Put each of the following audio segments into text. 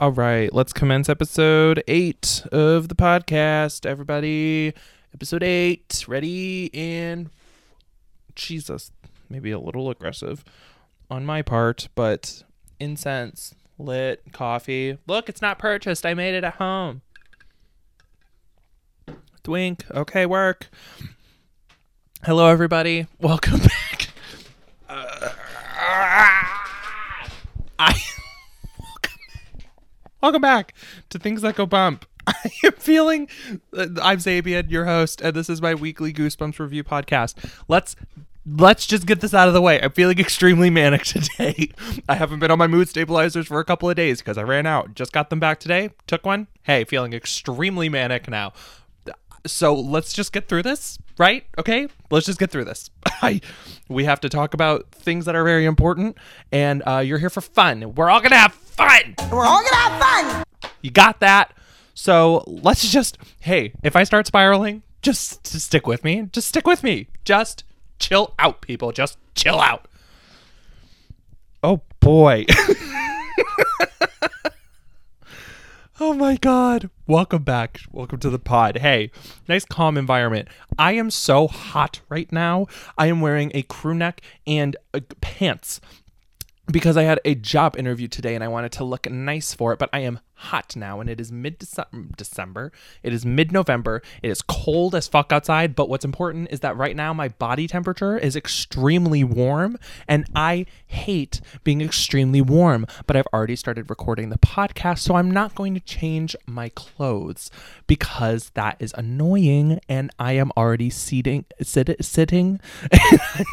All right, let's commence episode eight of the podcast, everybody. Episode eight, ready and Jesus, maybe a little aggressive on my part, but incense, lit, coffee. Look, it's not purchased. I made it at home. Twink. Okay, work. Hello, everybody. Welcome back. Uh, I. Welcome back to Things That Go Bump. I am feeling. uh, I'm Zaebian, your host, and this is my weekly Goosebumps review podcast. Let's let's just get this out of the way. I'm feeling extremely manic today. I haven't been on my mood stabilizers for a couple of days because I ran out. Just got them back today. Took one. Hey, feeling extremely manic now. So let's just get through this, right? Okay, let's just get through this. I, we have to talk about things that are very important, and uh, you're here for fun. We're all gonna have fun. We're all gonna have fun. You got that? So let's just, hey, if I start spiraling, just, just stick with me. Just stick with me. Just chill out, people. Just chill out. Oh boy. oh my god. Welcome back. Welcome to the pod. Hey, nice calm environment. I am so hot right now. I am wearing a crew neck and uh, pants because I had a job interview today and I wanted to look nice for it, but I am hot now and it is mid December. It is mid November. It is cold as fuck outside, but what's important is that right now my body temperature is extremely warm and I hate being extremely warm, but I've already started recording the podcast, so I'm not going to change my clothes because that is annoying and I am already seating sit, sitting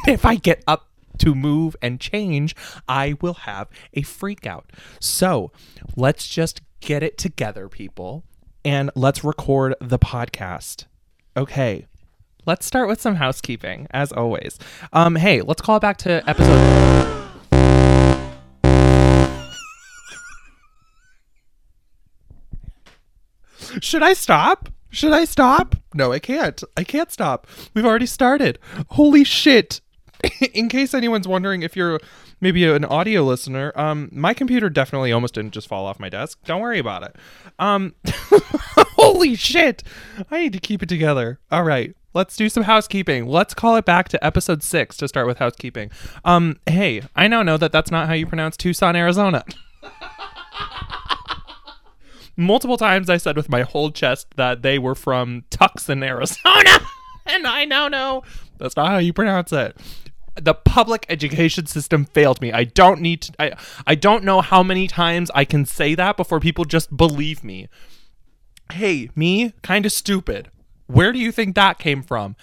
if I get up to move and change, I will have a freak out. So let's just get it together, people, and let's record the podcast. Okay. Let's start with some housekeeping, as always. Um, hey, let's call back to episode. Should I stop? Should I stop? No, I can't. I can't stop. We've already started. Holy shit. in case anyone's wondering if you're maybe an audio listener, um, my computer definitely almost didn't just fall off my desk. Don't worry about it. Um, holy shit! I need to keep it together. All right, let's do some housekeeping. Let's call it back to episode six to start with housekeeping. Um, hey, I now know that that's not how you pronounce Tucson, Arizona. Multiple times I said with my whole chest that they were from Tucson, Arizona. and I now know that's not how you pronounce it the public education system failed me. I don't need to I I don't know how many times I can say that before people just believe me. Hey, me, kind of stupid. Where do you think that came from?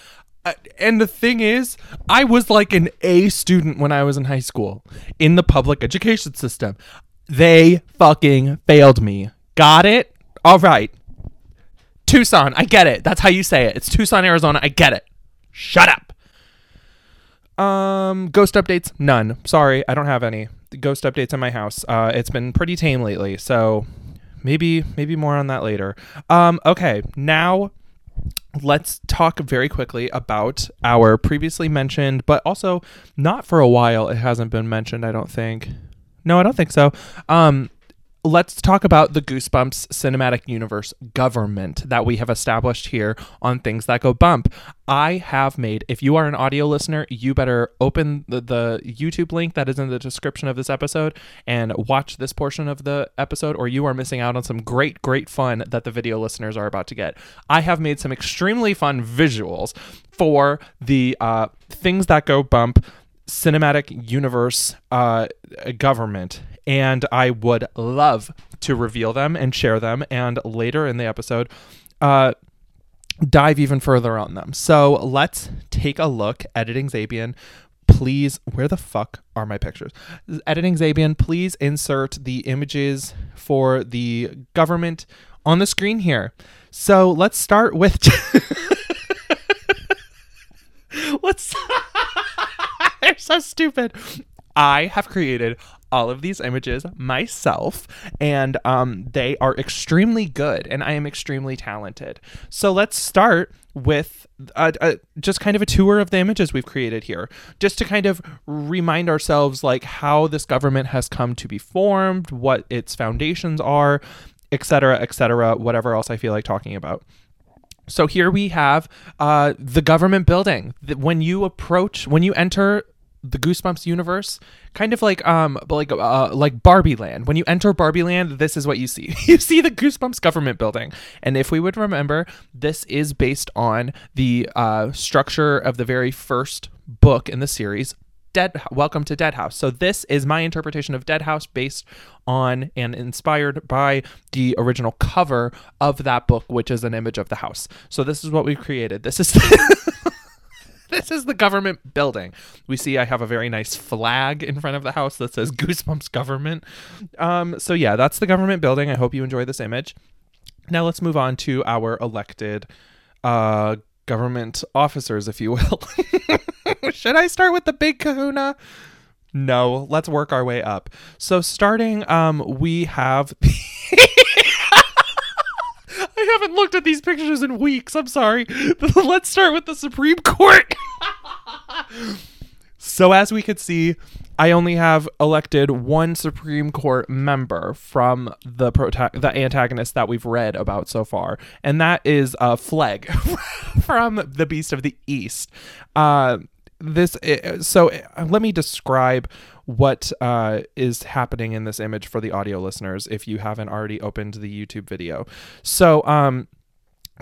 Uh, and the thing is, I was like an A student when I was in high school in the public education system. They fucking failed me. Got it? All right. Tucson, I get it. That's how you say it. It's Tucson, Arizona. I get it. Shut up. Um, ghost updates, none. Sorry, I don't have any ghost updates in my house. Uh, it's been pretty tame lately, so maybe maybe more on that later. Um, okay, now let's talk very quickly about our previously mentioned, but also not for a while. It hasn't been mentioned, I don't think. No, I don't think so. Um, let's talk about the Goosebumps cinematic universe government that we have established here on Things That Go Bump. I have made, if you are an audio listener, you better open the, the YouTube link that is in the description of this episode and watch this portion of the episode, or you are missing out on some great, great fun that the video listeners are about to get. I have made some extremely fun visuals for the uh, Things That Go Bump cinematic universe uh, government and I would love to reveal them and share them, and later in the episode, uh, dive even further on them. So let's take a look. Editing Zaebian, please. Where the fuck are my pictures? Editing Zaebian, please insert the images for the government on the screen here. So let's start with. let's. They're so stupid. I have created all of these images myself, and um, they are extremely good, and I am extremely talented. So let's start with a, a, just kind of a tour of the images we've created here, just to kind of remind ourselves like how this government has come to be formed, what its foundations are, etc., etc., whatever else I feel like talking about. So here we have uh, the government building. When you approach, when you enter the Goosebumps universe, kind of like um like uh like Barbie Land. When you enter Barbie Land, this is what you see. you see the Goosebumps government building. And if we would remember, this is based on the uh, structure of the very first book in the series, Dead Welcome to Dead House. So this is my interpretation of Dead House based on and inspired by the original cover of that book, which is an image of the house. So this is what we created. This is this is the government building. We see I have a very nice flag in front of the house that says Goosebumps Government. Um, so yeah, that's the government building. I hope you enjoy this image. Now let's move on to our elected uh, government officers, if you will. Should I start with the big kahuna? No, let's work our way up. So starting, um, we have I haven't looked at these pictures in weeks. I'm sorry. Let's start with the Supreme Court. so, as we could see, I only have elected one Supreme Court member from the prota- the antagonist that we've read about so far, and that is uh, Fleg from the Beast of the East. Uh, this so uh, let me describe what uh, is happening in this image for the audio listeners if you haven't already opened the YouTube video. So um,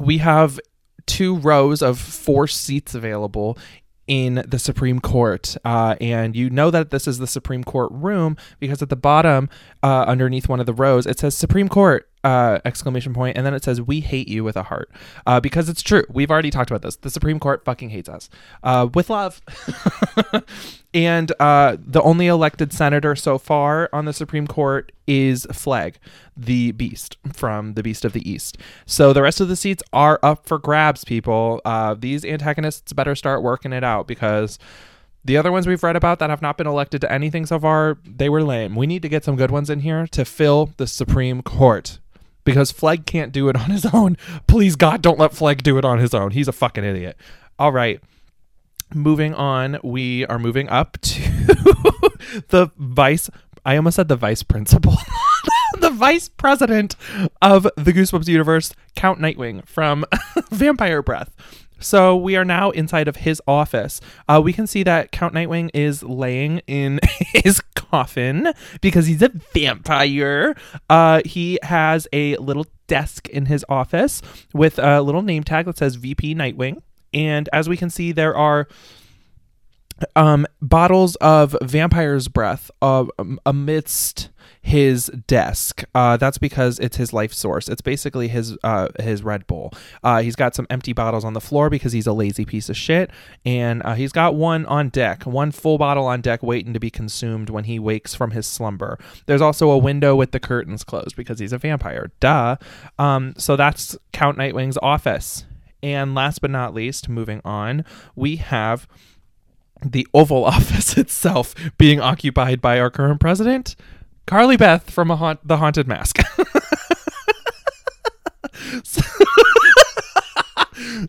we have two rows of four seats available in the Supreme Court. Uh, and you know that this is the Supreme Court room because at the bottom, uh, underneath one of the rows, it says Supreme Court uh, exclamation point, and then it says "We hate you" with a heart, uh, because it's true. We've already talked about this. The Supreme Court fucking hates us uh, with love, and uh, the only elected senator so far on the Supreme Court is Fleg, the Beast from the Beast of the East. So the rest of the seats are up for grabs. People, uh, these antagonists better start working it out because the other ones we've read about that have not been elected to anything so far, they were lame. We need to get some good ones in here to fill the Supreme Court because Fleg can't do it on his own. Please, God, don't let Fleg do it on his own. He's a fucking idiot. All right. Moving on, we are moving up to the vice. I almost said the vice principal. the vice president of the Goosebumps universe, Count Nightwing from Vampire Breath. So we are now inside of his office. Uh, we can see that Count Nightwing is laying in his coffin because he's a vampire. Uh, he has a little desk in his office with a little name tag that says VP Nightwing. And as we can see, there are um, bottles of vampire's breath uh, amidst his desk. Uh, that's because it's his life source. It's basically his uh, his Red Bull. Uh, he's got some empty bottles on the floor because he's a lazy piece of shit, and uh, he's got one on deck, one full bottle on deck, waiting to be consumed when he wakes from his slumber. There's also a window with the curtains closed because he's a vampire. Duh. Um, so that's Count Nightwing's office. And last but not least, moving on, we have the Oval Office itself being occupied by our current president, Carly Beth from haunt- The Haunted Mask.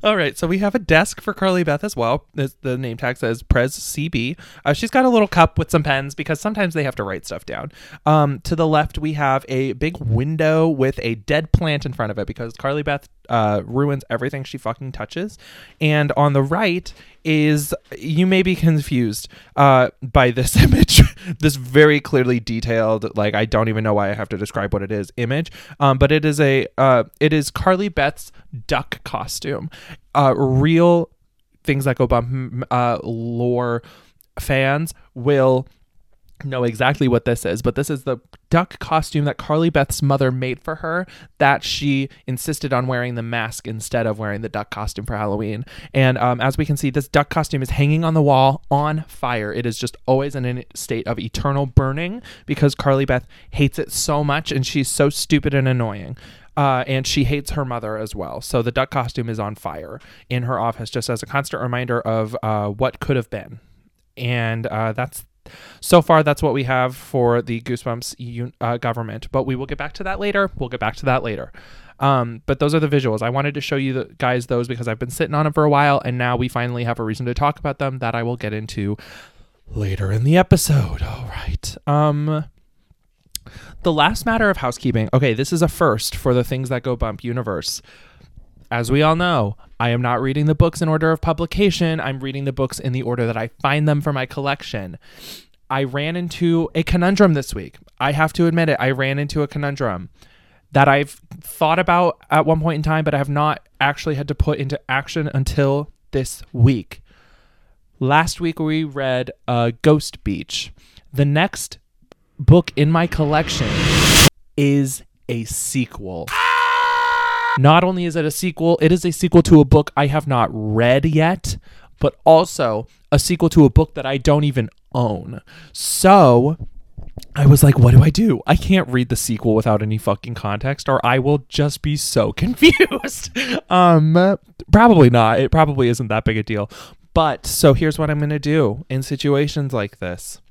All right, so we have a desk for Carly Beth as well. The name tag says Pres CB. Uh, she's got a little cup with some pens because sometimes they have to write stuff down. Um, to the left, we have a big window with a dead plant in front of it because Carly Beth uh, ruins everything she fucking touches. And on the right is you may be confused uh, by this image, this very clearly detailed, like I don't even know why I have to describe what it is image. Um, but it is a uh, it is Carly Beth's duck costume. Uh, real things that go bump uh, lore fans will know exactly what this is, but this is the duck costume that Carly Beth's mother made for her that she insisted on wearing the mask instead of wearing the duck costume for Halloween. And um, as we can see, this duck costume is hanging on the wall on fire. It is just always in a state of eternal burning because Carly Beth hates it so much and she's so stupid and annoying. Uh, and she hates her mother as well. So the duck costume is on fire in her office, just as a constant reminder of uh, what could have been. And uh, that's so far that's what we have for the goosebumps uh, government but we will get back to that later. We'll get back to that later. Um, but those are the visuals. I wanted to show you the, guys those because i've been sitting on them for a while and now we finally have a reason to talk about them that i will get into later in the episode. All right. Um the last matter of housekeeping. Okay this is a first for the things that go bump universe as we all know, I am not reading the books in order of publication. I'm reading the books in the order that I find them for my collection. I ran into a conundrum this week. I have to admit it. I ran into a conundrum that I've thought about at one point in time, but I have not actually had to put into action until this week. Last week we read uh, Ghost Beach. The next book in my collection is a sequel. Not only is it a sequel, it is a sequel to a book I have not read yet, but also a sequel to a book that I don't even own. So I was like, what do I do? I can't read the sequel without any fucking context, or I will just be so confused. um, probably not. It probably isn't that big a deal. But so here's what I'm going to do in situations like this.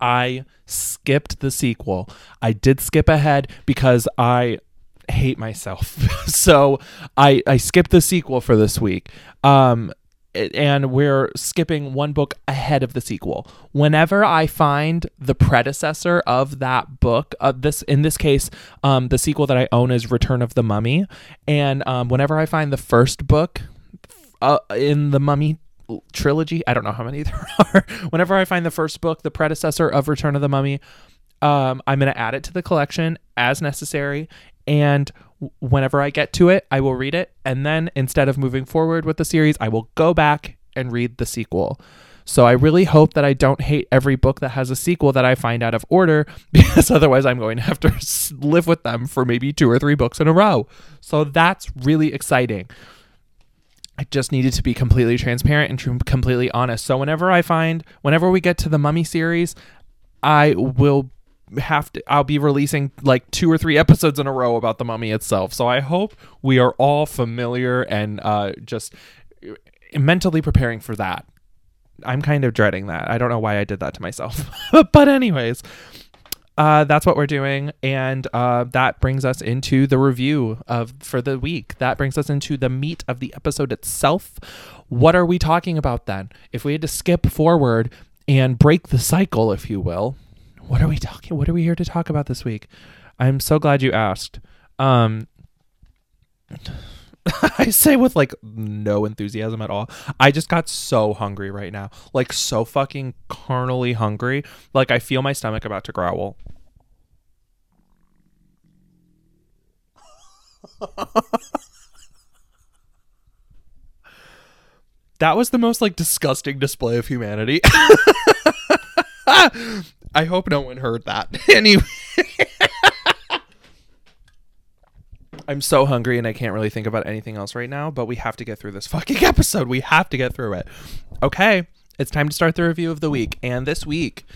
I skipped the sequel. I did skip ahead because I hate myself. so I I skipped the sequel for this week. Um and we're skipping one book ahead of the sequel. Whenever I find the predecessor of that book, uh, this in this case, um, the sequel that I own is Return of the Mummy, and um, whenever I find the first book uh, in the Mummy trilogy, I don't know how many there are. whenever I find the first book, the predecessor of Return of the Mummy, um, I'm going to add it to the collection as necessary and whenever I get to it, I will read it. And then instead of moving forward with the series, I will go back and read the sequel. So I really hope that I don't hate every book that has a sequel that I find out of order because otherwise I'm going to have to live with them for maybe two or three books in a row. So that's really exciting. I just needed to be completely transparent and completely honest. So whenever I find, whenever we get to the Mummy series, I will have to I'll be releasing like two or three episodes in a row about the mummy itself. So I hope we are all familiar and uh, just mentally preparing for that. I'm kind of dreading that. I don't know why I did that to myself. but anyways, uh, that's what we're doing, and uh, that brings us into the review of for the week. That brings us into the meat of the episode itself. What are we talking about then? If we had to skip forward and break the cycle, if you will, what are we talking? What are we here to talk about this week? I'm so glad you asked. Um, I say with like no enthusiasm at all. I just got so hungry right now. Like so fucking carnally hungry. Like I feel my stomach about to growl. that was the most like disgusting display of humanity. I hope no one heard that. anyway. I'm so hungry and I can't really think about anything else right now, but we have to get through this fucking episode. We have to get through it. Okay, it's time to start the review of the week. And this week,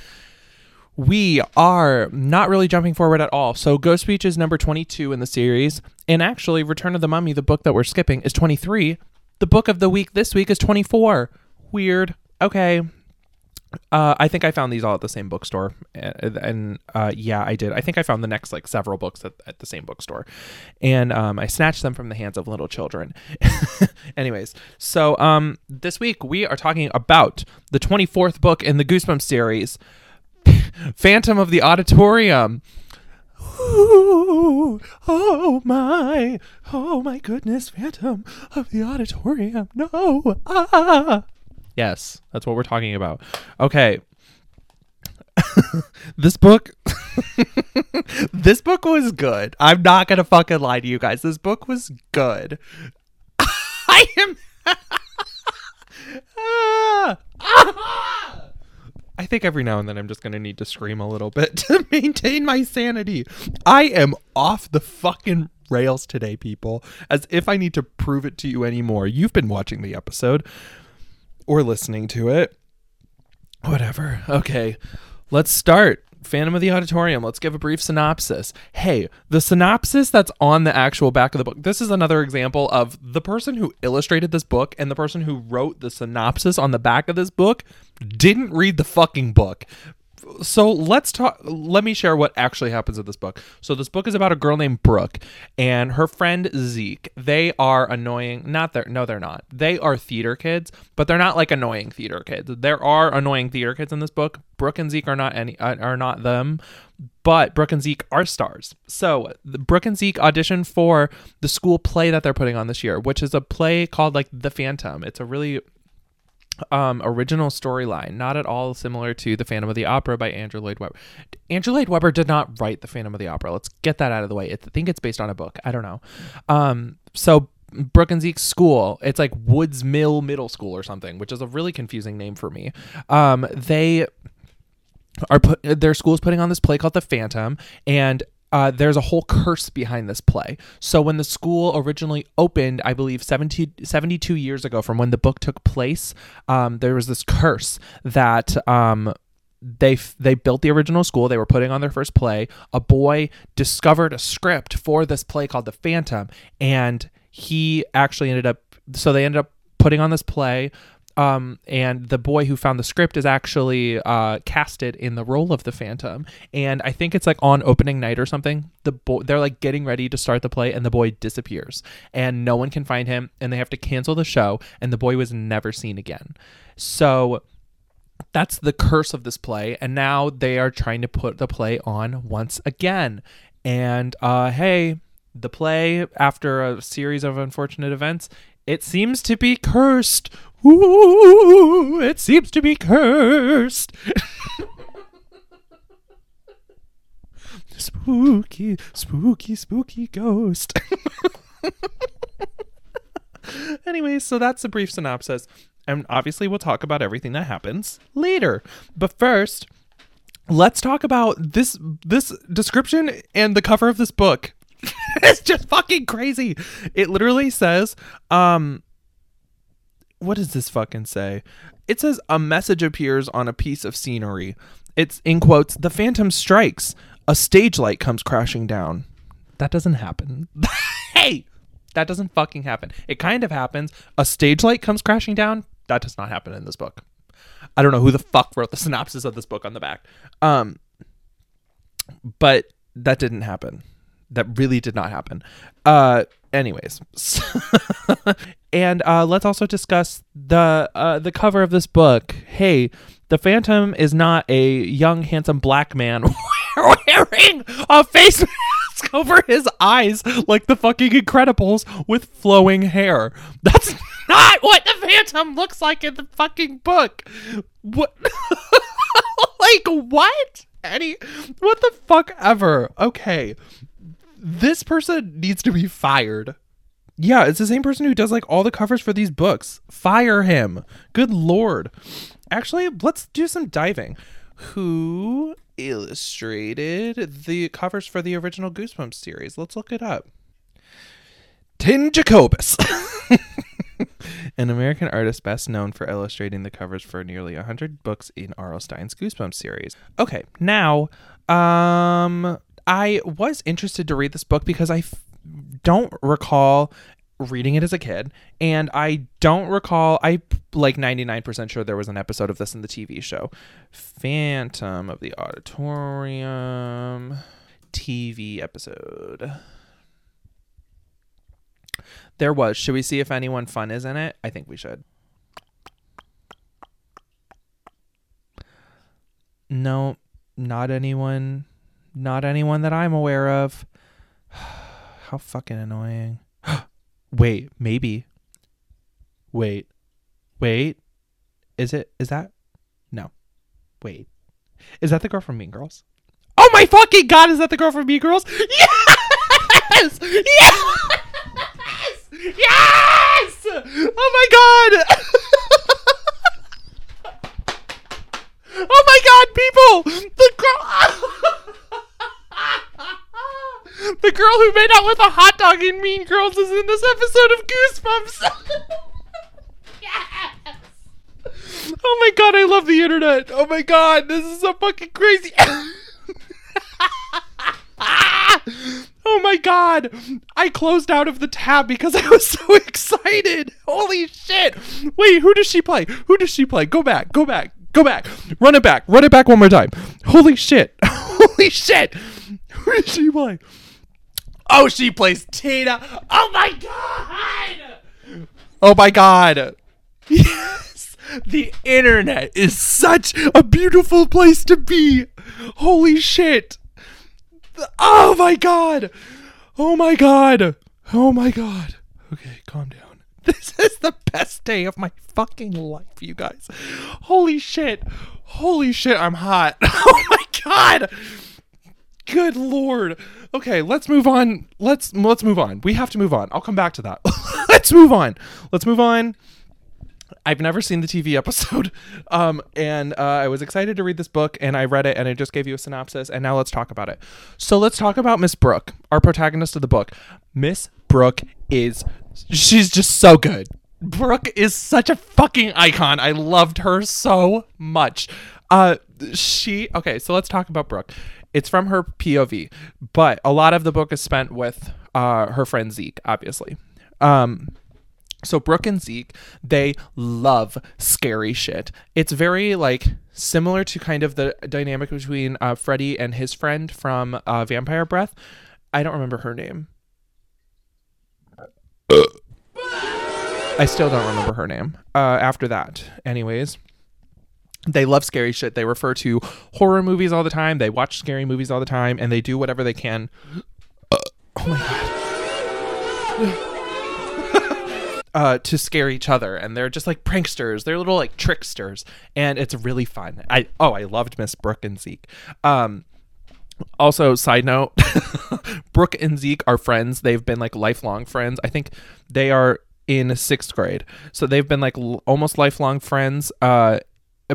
we are not really jumping forward at all. So, Ghost Beach is number 22 in the series. And actually, Return of the Mummy, the book that we're skipping, is 23. The book of the week this week is 24. Weird. Okay, uh, I think I found these all at the same bookstore, and, uh, yeah, I did. I think I found the next like several books at, at the same bookstore, and um, I snatched them from the hands of little children. Anyways, so um, this week we are talking about the twenty fourth book in the Goosebumps series, Phantom of the Auditorium. Ooh, oh my, oh my goodness, Phantom of the Auditorium. No, ah. Yes, that's what we're talking about. Okay. this book this book was good. I'm not going to fucking lie to you guys. This book was good. I am I think every now and then I'm just going to need to scream a little bit to maintain my sanity. I am off the fucking rails today, people. As if I need to prove it to you anymore. You've been watching the episode or listening to it. Whatever. Okay, let's start. Phantom of the Auditorium. Let's give a brief synopsis. Hey, the synopsis that's on the actual back of the book. This is another example of the person who illustrated this book and the person who wrote the synopsis on the back of this book didn't read the fucking book so let's talk let me share what actually happens in this book. So this book is about a girl named brooke and her friend zeke. They are annoying not they're no they're not. They are theater kids but they're not like annoying theater kids. There are annoying theater kids in this book. Brooke and zeke are not any uh, are not them but Brooke and Zeke are stars. So Brooke and Zeke audition for the school play that they're putting on this year, which is a play called like The Phantom. It's a really um, original storyline, not at all similar to The Phantom of the Opera by Andrew Lloyd Webber. Andrew Lloyd Webber did not write The Phantom of the Opera. Let's get that out of the way. I think it's based on a book. I don't know. Um, so Brooke and Zeke's school, it's like Woods Mill Middle School or something, which is a really confusing name for me. Um, they are put their school is putting on this play called The Phantom, and uh, there's a whole curse behind this play. So when the school originally opened, I believe 70, 72 years ago from when the book took place, um, there was this curse that um, they they built the original school. They were putting on their first play. A boy discovered a script for this play called The Phantom, and he actually ended up. So they ended up putting on this play um, and the boy who found the script is actually uh, casted in the role of the Phantom. And I think it's like on opening night or something. The boy, they're like getting ready to start the play, and the boy disappears, and no one can find him, and they have to cancel the show, and the boy was never seen again. So that's the curse of this play, and now they are trying to put the play on once again. And uh, hey, the play after a series of unfortunate events it seems to be cursed Ooh, it seems to be cursed. spooky, spooky, spooky ghost. anyway, so that's a brief synopsis. And obviously, we'll talk about everything that happens later. But first, let's talk about this this description and the cover of this book. it's just fucking crazy. It literally says, um, what does this fucking say? It says a message appears on a piece of scenery. It's in quotes, the phantom strikes. A stage light comes crashing down. That doesn't happen. hey, that doesn't fucking happen. It kind of happens. A stage light comes crashing down. That does not happen in this book. I don't know who the fuck wrote the synopsis of this book on the back. Um, but that didn't happen. That really did not happen. Uh, anyways, and uh, let's also discuss the uh, the cover of this book. Hey, the Phantom is not a young, handsome black man wearing a face mask over his eyes like the fucking Incredibles with flowing hair. That's not what the Phantom looks like in the fucking book. What? like what? Any? What the fuck ever? Okay this person needs to be fired. Yeah, it's the same person who does like all the covers for these books. Fire him. Good lord. Actually, let's do some diving. Who illustrated the covers for the original Goosebumps series? Let's look it up. Tim Jacobus. An American artist best known for illustrating the covers for nearly 100 books in R.L. Stine's Goosebumps series. Okay, now um I was interested to read this book because I f- don't recall reading it as a kid and I don't recall I like 99% sure there was an episode of this in the TV show. Phantom of the Auditorium TV episode. There was. Should we see if anyone fun is in it? I think we should. No not anyone not anyone that I'm aware of. How fucking annoying. Wait, maybe. Wait. Wait. Is it is that No. Wait. Is that the girl from Mean Girls? Oh my fucking god, is that the girl from Mean Girls? Yes! Yes! Yes! Oh my god! oh my god, people! The girl the girl who made out with a hot dog in Mean Girls is in this episode of Goosebumps. yes. Oh my god, I love the internet. Oh my god, this is so fucking crazy. oh my god! I closed out of the tab because I was so excited. Holy shit! Wait, who does she play? Who does she play? Go back, go back, go back. Run it back, run it back one more time. Holy shit! Holy shit! Who does she play? Oh, she plays Tina. Oh my god! Oh my god! Yes! The internet is such a beautiful place to be. Holy shit! Oh my god! Oh my god! Oh my god! Okay, calm down. This is the best day of my fucking life, you guys. Holy shit! Holy shit, I'm hot. Oh my god! Good lord. Okay, let's move on. Let's let's move on. We have to move on. I'll come back to that. let's move on. Let's move on. I've never seen the TV episode, um, and uh, I was excited to read this book, and I read it, and I just gave you a synopsis, and now let's talk about it. So let's talk about Miss Brooke, our protagonist of the book. Miss Brooke is, she's just so good. Brooke is such a fucking icon. I loved her so much. Uh, she okay. So let's talk about Brooke. It's from her POV, but a lot of the book is spent with uh, her friend Zeke, obviously. Um, so Brooke and Zeke, they love scary shit. It's very like similar to kind of the dynamic between uh, Freddy and his friend from uh, Vampire Breath. I don't remember her name. I still don't remember her name. Uh, after that, anyways. They love scary shit. They refer to horror movies all the time. They watch scary movies all the time, and they do whatever they can. oh my god uh, to scare each other, and they're just like pranksters. They're little like tricksters, and it's really fun. I oh, I loved Miss Brooke and Zeke. Um, also, side note, Brooke and Zeke are friends. They've been like lifelong friends. I think they are in sixth grade, so they've been like l- almost lifelong friends. Uh,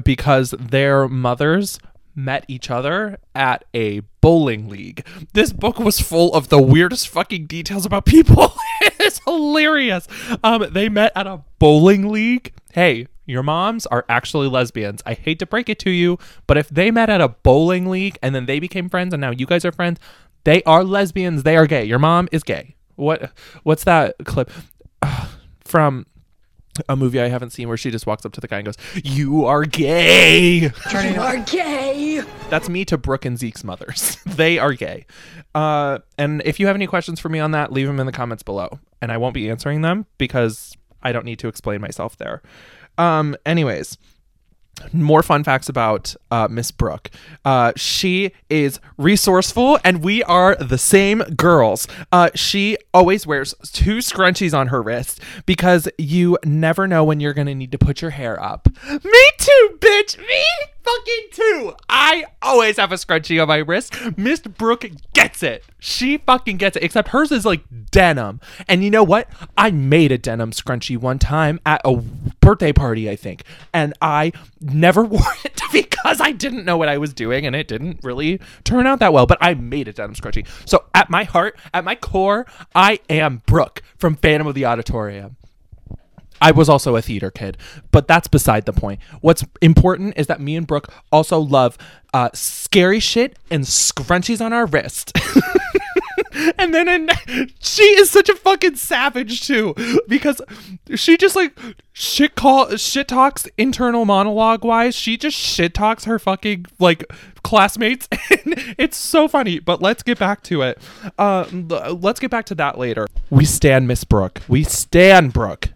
because their mothers met each other at a bowling league. This book was full of the weirdest fucking details about people. it's hilarious. Um, they met at a bowling league. Hey, your moms are actually lesbians. I hate to break it to you, but if they met at a bowling league and then they became friends and now you guys are friends, they are lesbians. They are gay. Your mom is gay. What? What's that clip from? A movie I haven't seen where she just walks up to the guy and goes, "You are gay." You are gay. That's me to Brooke and Zeke's mothers. they are gay. Uh, and if you have any questions for me on that, leave them in the comments below, and I won't be answering them because I don't need to explain myself there. Um, anyways, more fun facts about uh, Miss Brooke. Uh, she is resourceful, and we are the same girls. Uh, she always wears two scrunchies on her wrist because you never know when you're going to need to put your hair up. Me too, bitch. Me fucking too. I always have a scrunchie on my wrist. Miss Brooke gets it. She fucking gets it. Except hers is like denim. And you know what? I made a denim scrunchie one time at a birthday party, I think. And I never wore it because I didn't know what I was doing and it didn't really turn out that well. But I made a denim scrunchie. So at my heart, at my core, I am Brooke from Phantom of the Auditorium. I was also a theater kid, but that's beside the point. What's important is that me and Brooke also love uh, scary shit and scrunchies on our wrist. and then in, she is such a fucking savage too because she just like shit call shit talks internal monologue wise. She just shit talks her fucking like classmates. And it's so funny but let's get back to it. Uh, let's get back to that later. We stand miss brooke. We stand brooke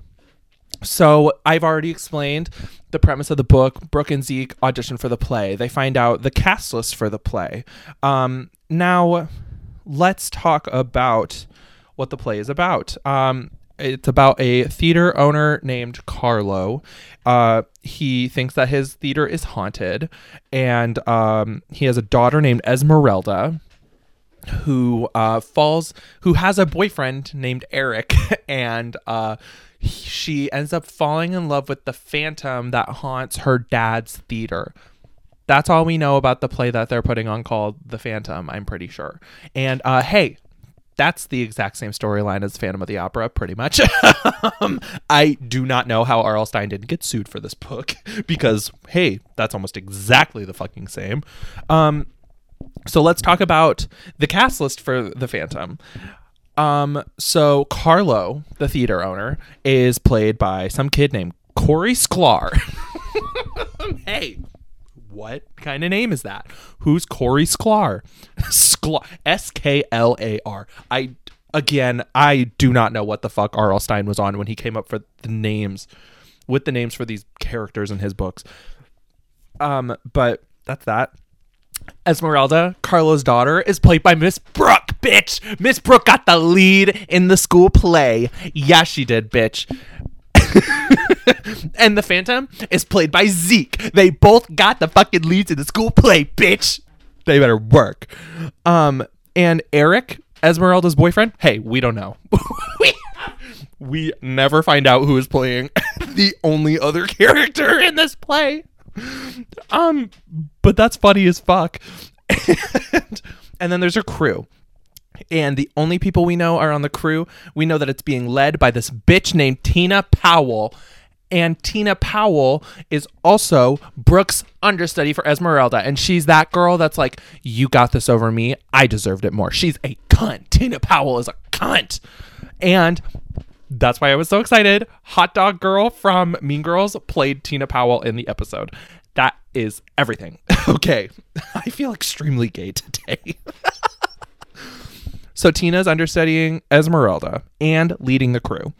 so I've already explained the premise of the book. Brooke and Zeke audition for the play. They find out the cast list for the play. Um, now, let's talk about what the play is about. Um, it's about a theater owner named Carlo. Uh, he thinks that his theater is haunted, and um, he has a daughter named Esmeralda who uh, falls, who has a boyfriend named Eric, and uh, she ends up falling in love with the phantom that haunts her dad's theater. That's all we know about the play that they're putting on called The Phantom, I'm pretty sure. And uh, hey, that's the exact same storyline as Phantom of the Opera, pretty much. um, I do not know how R.L. Stine didn't get sued for this book because, hey, that's almost exactly the fucking same. Um, So let's talk about the cast list for the Phantom. Um, so Carlo, the theater owner, is played by some kid named Corey Sklar. hey, what kind of name is that? Who's Corey Sklar? Sklar, S K L A R. I again, I do not know what the fuck R.L. Stine was on when he came up for the names with the names for these characters in his books. Um, but that's that. Esmeralda, Carlo's daughter, is played by Miss Brooke, bitch. Miss Brooke got the lead in the school play. Yeah, she did, bitch. and the Phantom is played by Zeke. They both got the fucking leads in the school play, bitch. They better work. Um, and Eric, Esmeralda's boyfriend, hey, we don't know. we, we never find out who is playing the only other character in this play. Um, but that's funny as fuck. and, and then there's a crew. And the only people we know are on the crew. We know that it's being led by this bitch named Tina Powell. And Tina Powell is also Brooke's understudy for Esmeralda. And she's that girl that's like, you got this over me. I deserved it more. She's a cunt. Tina Powell is a cunt. And that's why I was so excited. Hot Dog Girl from Mean Girls played Tina Powell in the episode. That is everything. okay. I feel extremely gay today. so Tina's understudying Esmeralda and leading the crew.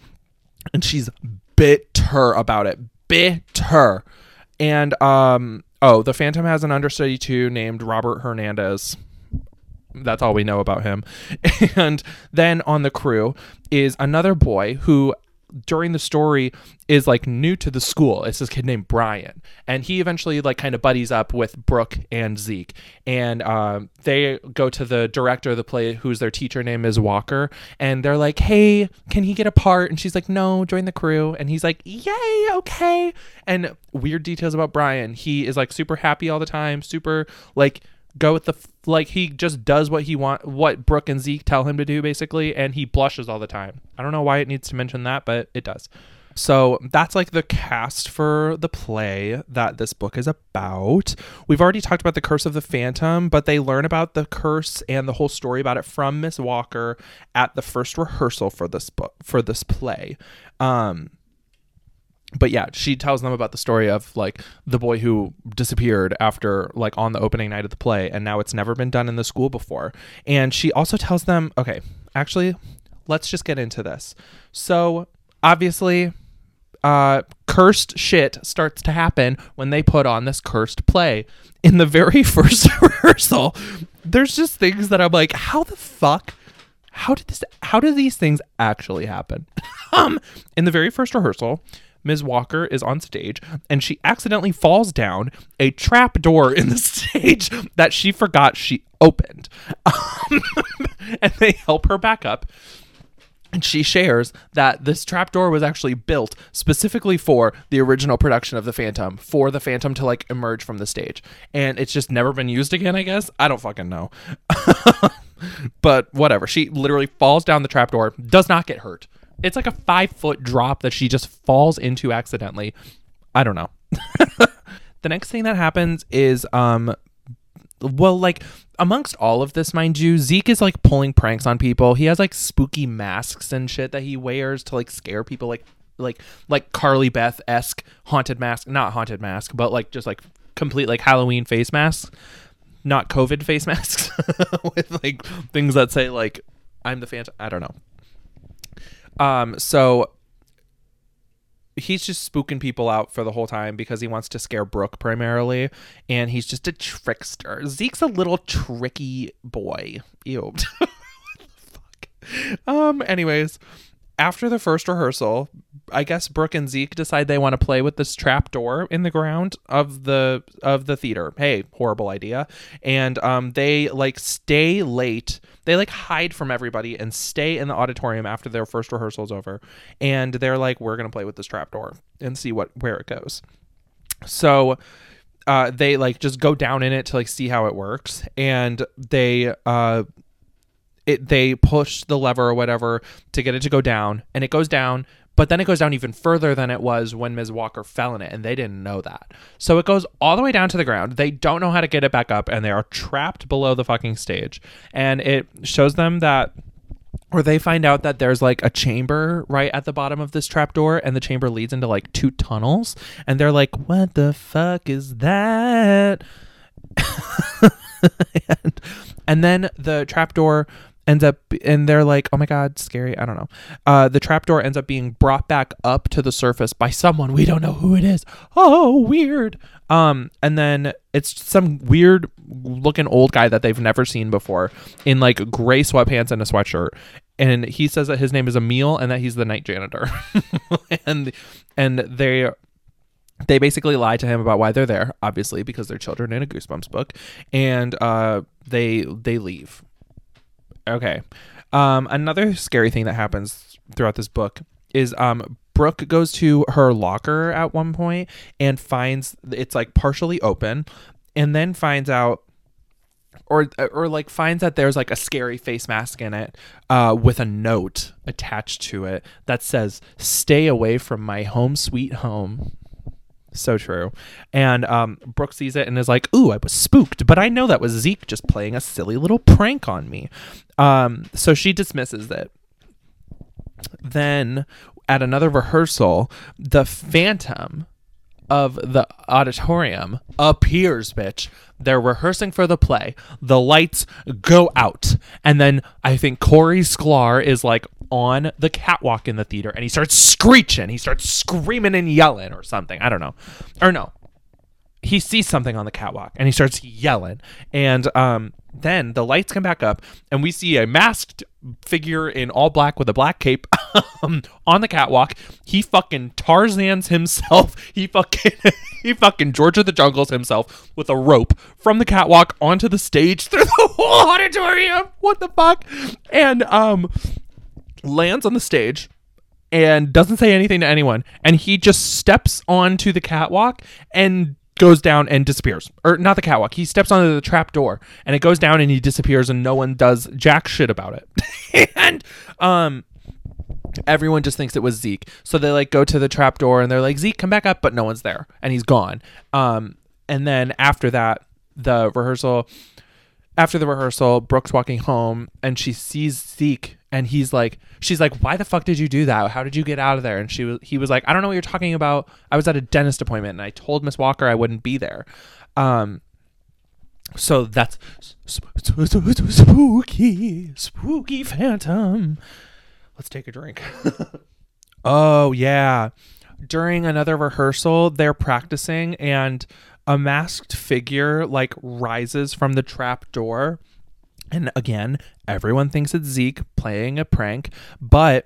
And she's bitter about it. Bitter. And um oh, the Phantom has an understudy too named Robert Hernandez that's all we know about him. And then on the crew is another boy who during the story is like new to the school. It's this kid named Brian, and he eventually like kind of buddies up with Brooke and Zeke, and um, they go to the director of the play, who's their teacher name is Walker, and they're like, "Hey, can he get a part?" And she's like, "No, join the crew." And he's like, "Yay, okay." And weird details about Brian, he is like super happy all the time, super like go with the like he just does what he want what Brooke and Zeke tell him to do basically and he blushes all the time. I don't know why it needs to mention that, but it does. So that's like the cast for the play that this book is about. We've already talked about the curse of the phantom, but they learn about the curse and the whole story about it from Miss Walker at the first rehearsal for this book for this play. Um but yeah, she tells them about the story of like the boy who disappeared after like on the opening night of the play and now it's never been done in the school before. And she also tells them, okay, actually, let's just get into this. So, obviously, uh cursed shit starts to happen when they put on this cursed play. In the very first rehearsal, there's just things that I'm like, how the fuck how did this how did these things actually happen? um in the very first rehearsal, Ms. Walker is on stage and she accidentally falls down a trap door in the stage that she forgot she opened. Um, and they help her back up. And she shares that this trapdoor was actually built specifically for the original production of the Phantom, for the Phantom to like emerge from the stage. And it's just never been used again, I guess. I don't fucking know. but whatever. She literally falls down the trapdoor, does not get hurt. It's like a five foot drop that she just falls into accidentally. I don't know. the next thing that happens is um well like amongst all of this mind you zeke is like pulling pranks on people he has like spooky masks and shit that he wears to like scare people like like like carly beth-esque haunted mask not haunted mask but like just like complete like halloween face masks not covid face masks with like things that say like i'm the phantom i don't know um, so he's just spooking people out for the whole time because he wants to scare Brooke primarily, and he's just a trickster. Zeke's a little tricky boy. Ew. fuck. Um. Anyways, after the first rehearsal, I guess Brooke and Zeke decide they want to play with this trap door in the ground of the of the theater. Hey, horrible idea. And um, they like stay late. They like hide from everybody and stay in the auditorium after their first rehearsal's over. And they're like, we're gonna play with this trap door and see what where it goes. So uh, they like just go down in it to like see how it works, and they uh, it they push the lever or whatever to get it to go down and it goes down But then it goes down even further than it was when Ms. Walker fell in it, and they didn't know that. So it goes all the way down to the ground. They don't know how to get it back up, and they are trapped below the fucking stage. And it shows them that or they find out that there's like a chamber right at the bottom of this trapdoor and the chamber leads into like two tunnels and they're like what the fuck is that and, and then the trapdoor ends up and they're like oh my god scary. I don't know. Uh the trapdoor ends up being brought back up to the surface by someone. We don't know who it is. Oh weird. Um and then it's some weird looking old guy that they've never seen before in like gray sweatpants and a sweatshirt. And he says that his name is Emil and that he's the night janitor. And and they they basically lie to him about why they're there obviously because they're children in a goosebumps book. And uh they they leave Okay. Um, another scary thing that happens throughout this book is um, Brooke goes to her locker at one point and finds it's like partially open, and then finds out. Or, or like finds that there's like a scary face mask in it uh, with a note attached to it that says stay away from my home sweet home so true. And um, Brooke sees it and is like, "Ooh, I was spooked," but I know that was Zeke just playing a silly little prank on me. Um, so she dismisses it. Then, at another rehearsal, the Phantom of the auditorium appears, bitch. They're rehearsing for the play. The lights go out. And then I think Corey Sklar is like on the catwalk in the theater and he starts screeching. He starts screaming and yelling or something. I don't know. Or no. He sees something on the catwalk and he starts yelling. And um then the lights come back up and we see a masked figure in all black with a black cape um, on the catwalk. He fucking Tarzan's himself. He fucking he fucking George of the Jungles himself with a rope from the catwalk onto the stage through the whole auditorium. What the fuck? And um lands on the stage and doesn't say anything to anyone and he just steps onto the catwalk and goes down and disappears. Or not the catwalk. He steps onto the trap door and it goes down and he disappears and no one does jack shit about it. and um everyone just thinks it was Zeke. So they like go to the trap door and they're like, Zeke, come back up, but no one's there. And he's gone. Um and then after that, the rehearsal after the rehearsal, Brooke's walking home and she sees Zeke and he's like she's like why the fuck did you do that? How did you get out of there? And she was he was like i don't know what you're talking about. I was at a dentist appointment and i told miss walker i wouldn't be there. Um so that's spooky spooky phantom. Let's take a drink. Oh yeah. During another rehearsal they're practicing and a masked figure like rises from the trap door. And again, everyone thinks it's Zeke playing a prank, but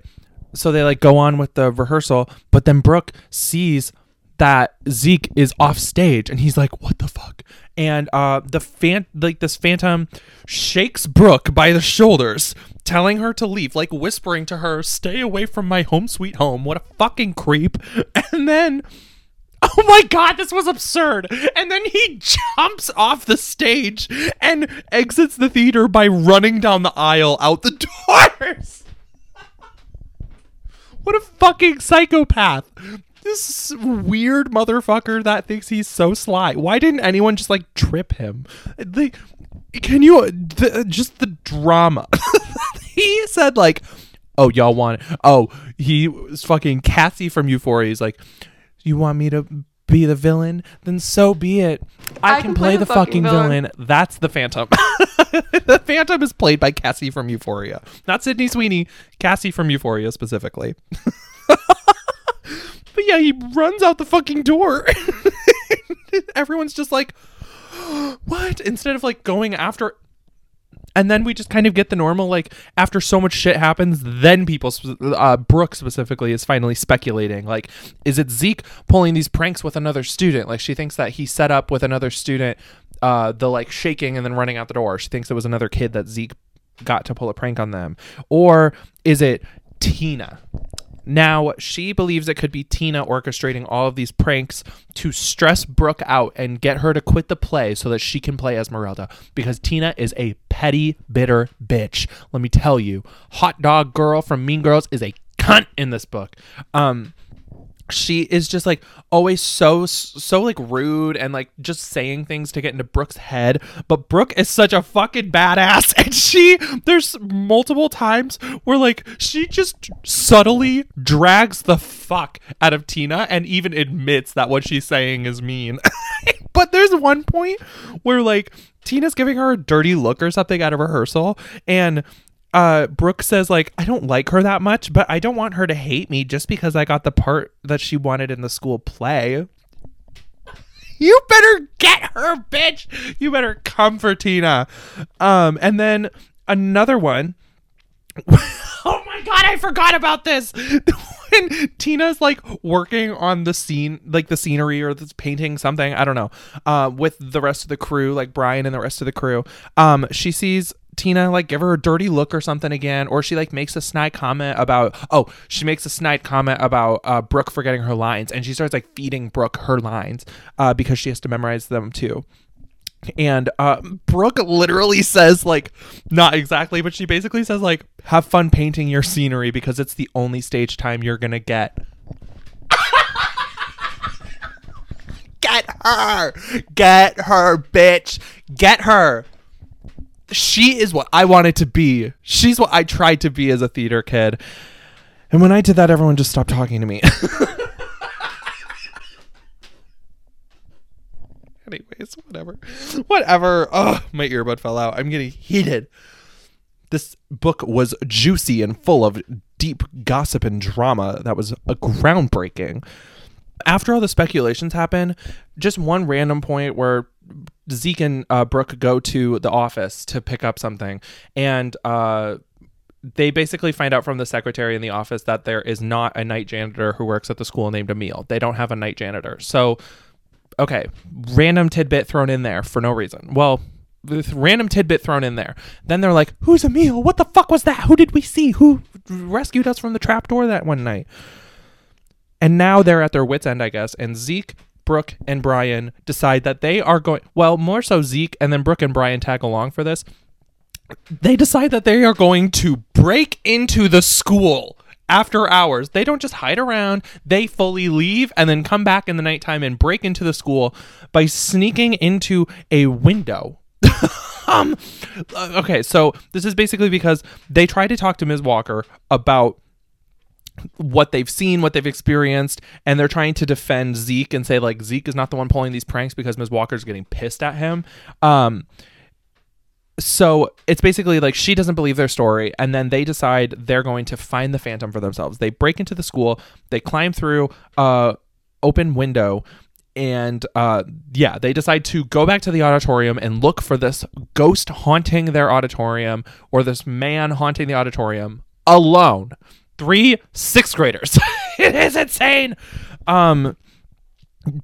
so they like go on with the rehearsal, but then Brooke sees that Zeke is off stage and he's like, "What the fuck?" And uh the fan like this phantom shakes Brooke by the shoulders, telling her to leave, like whispering to her, "Stay away from my home sweet home." What a fucking creep. And then oh my god, this was absurd. And then he jumps off the stage and exits the theater by running down the aisle out the doors. what a fucking psychopath. This weird motherfucker that thinks he's so sly. Why didn't anyone just like trip him? Like, can you the, just the drama? he said like, "Oh, y'all want. Oh, he was fucking Cassie from Euphoria. He's like, you want me to be the villain, then so be it. I, can, play, the, fucking, villain. That's the Phantom. the Phantom is played by Cassie from Euphoria, not Sydney Sweeney. Cassie from Euphoria specifically. but yeah, he runs out the fucking door. Everyone's just like, what? Instead of like going after and then we just kind of get the normal like after so much shit happens then people uh brooke specifically is finally speculating like is it zeke pulling these pranks with another student? Like she thinks that he set up with another student uh the like shaking and then running out the door. She thinks it was another kid that zeke got to pull a prank on them. Or is it tina now, she believes it could be Tina orchestrating all of these pranks to stress Brooke out and get her to quit the play so that she can play Esmeralda because Tina is a petty, bitter bitch. Let me tell you, Hot Dog Girl from Mean Girls is a cunt in this book. Um, she is just like always so so like rude and like just saying things to get into Brooke's head. But Brooke is such a fucking badass, and she there's multiple times where like she just subtly drags the fuck out of Tina and even admits that what she's saying is mean. but there's one point where like Tina's giving her a dirty look or something at a rehearsal, and uh Brooke says like I don't like her that much, but I don't want her to hate me just because I got the part that she wanted in the school play. You better get her, bitch. You better come for Tina. Um and then another one Oh my god, I forgot about this. when Tina's like working on the scene, like the scenery or this painting something, I don't know, uh, with the rest of the crew, like Brian and the rest of the crew, um, she sees Tina like give her a dirty look or something again, or she like makes a snide comment about oh she makes a snide comment about uh, Brooke forgetting her lines, and she starts like feeding Brooke her lines uh, because she has to memorize them too. And uh, Brooke literally says like not exactly, but she basically says like have fun painting your scenery because it's the only stage time you're gonna get. Get her! Get her, bitch! Get her! She is what I wanted to be. She's what I tried to be as a theater kid. And when I did that, everyone just stopped talking to me. Anyways, whatever. Whatever. Oh, my earbud fell out. I'm getting heated. This book was juicy and full of deep gossip and drama that was a groundbreaking. After all the speculations happen, just one random point where Zeke and uh, Brooke go to the office to pick up something, and uh, they basically find out from the secretary in the office that there is not a night janitor who works at the school named Emil. They don't have a night janitor. So, okay, random tidbit thrown in there for no reason. Well, with random tidbit thrown in there. Then they're like, "Who's Emil? What the fuck was that? Who did we see? Who rescued us from the trapdoor that one night?" And now they're at their wits' end, I guess. And Zeke Brooke and Brian decide that they are going, well, more so Zeke, and then Brooke and Brian tag along for this. They decide that they are going to break into the school after hours. They don't just hide around, they fully leave and then come back in the nighttime and break into the school by sneaking into a window. um, okay, so this is basically because they try to talk to Ms. Walker about what they've seen, what they've experienced, and they're trying to defend Zeke and say like Zeke is not the one pulling these pranks because Ms. Walker's getting pissed at him. Um, so it's basically like she doesn't believe their story, and then they decide they're going to find the Phantom for themselves. They break into the school, they climb through a open window, and uh, yeah, they decide to go back to the auditorium and look for this ghost haunting their auditorium or this man haunting the auditorium alone three sixth graders. it is insane. Um,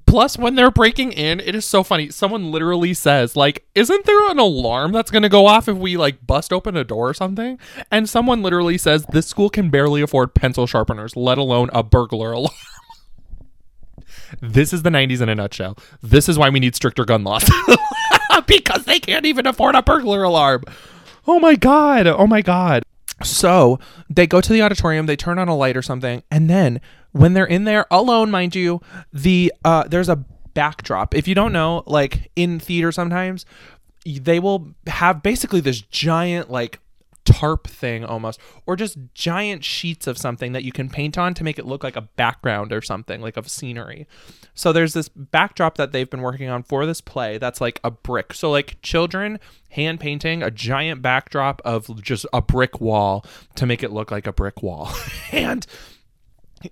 plus when they're breaking in it is so funny. Someone literally says like isn't there an alarm that's going to go off if we like bust open a door or something? And someone literally says this school can barely afford pencil sharpeners let alone a burglar alarm. This is the 90s in a nutshell. This is why we need stricter gun laws. Because they can't even afford a burglar alarm. Oh my god. Oh my god so they go to the auditorium, they turn on a light or something, and then when they're in there alone, mind you, the uh, there's a backdrop. If you don't know, like in theater, sometimes they will have basically this giant like tarp thing almost or just giant sheets of something that you can paint on to make it look like a background or something like of scenery. So there's this backdrop that they've been working on for this play that's like a brick. So like children hand painting a giant backdrop of just a brick wall to make it look like a brick wall. And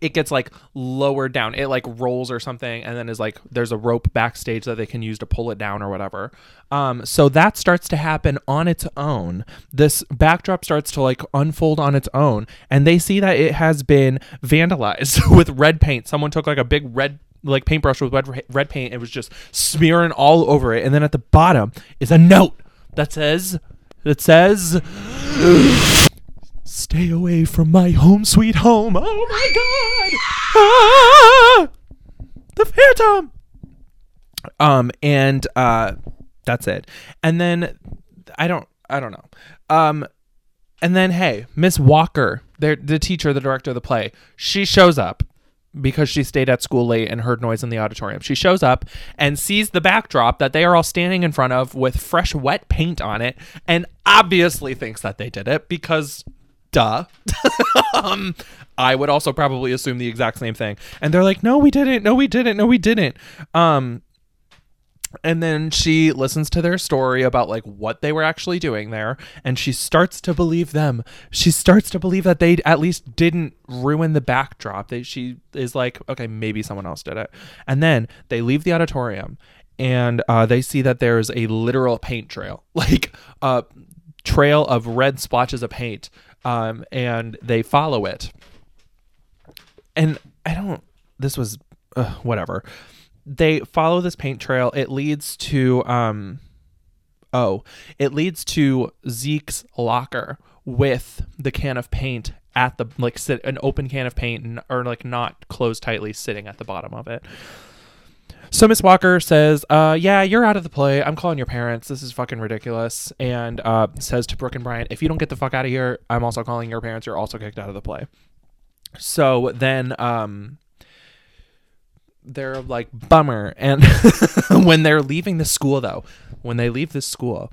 it gets like lowered down. It like rolls or something, and then is like there's a rope backstage that they can use to pull it down or whatever. Um, so that starts to happen on its own. This backdrop starts to like unfold on its own, and they see that it has been vandalized with red paint. Someone took like a big red like paintbrush with red, red paint and was just smearing all over it. And then at the bottom is a note that says that says Stay away from my home sweet home. Oh my god. Ah! The Phantom. Um and uh that's it. And then I don't I don't know. Um And then, hey, Miss Walker, the the teacher, the director of the play, she shows up because she stayed at school late and heard noise in the auditorium. She shows up and sees the backdrop that they are all standing in front of with fresh, wet paint on it, and obviously thinks that they did it because, duh. um, I would also probably assume the exact same thing. And they're like, "No, we didn't. No, we didn't. No, we didn't." Um, and then she listens to their story about like what they were actually doing there and she starts to believe them she starts to believe that they at least didn't ruin the backdrop they, she is like okay maybe someone else did it and then they leave the auditorium and uh, they see that there's a literal paint trail like a trail of red splotches of paint um, and they follow it and i don't this was uh, whatever they follow this paint trail. It leads to um oh, it leads to Zeke's locker with the can of paint at the like sit an open can of paint and, or like not closed tightly sitting at the bottom of it. So Miss Walker says, uh, yeah, you're out of the play. I'm calling your parents. This is fucking ridiculous. And uh, says to Brooke and Brian, if you don't get the fuck out of here, I'm also calling your parents. You're also kicked out of the play. So then um, they're like bummer and when they're leaving the school though when they leave the school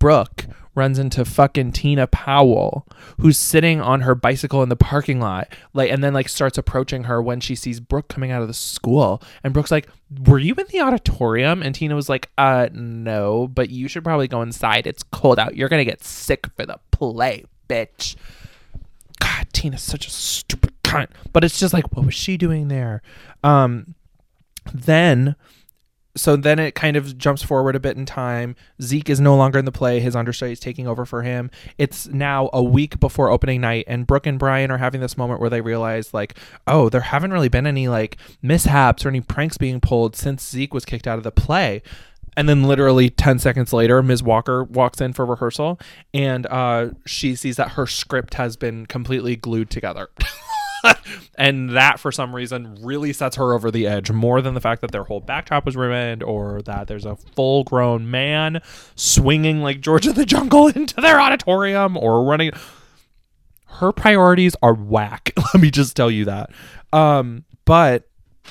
brooke runs into fucking tina powell who's sitting on her bicycle in the parking lot like and then like starts approaching her when she sees brooke coming out of the school. And brooke's like were you in the auditorium? And tina was like uh no but you should probably go inside. It's cold out. You're gonna get sick for the play bitch. God tina's such a stupid cunt. But it's just like what was she doing there? Um then so then it kind of jumps forward a bit in time. Zeke is no longer in the play. His understudy is taking over for him. It's now a week before opening night, and Brooke and Brian are having this moment where they realize, like, oh, there haven't really been any like mishaps or any pranks being pulled since Zeke was kicked out of the play. And then, literally 10 seconds later, Ms. Walker walks in for rehearsal and uh, she sees that her script has been completely glued together. and that for some reason really sets her over the edge more than the fact that their whole backdrop was ruined or that there's a full grown man swinging like George of the Jungle into their auditorium or running. Her priorities are whack. Let me just tell you that. Um but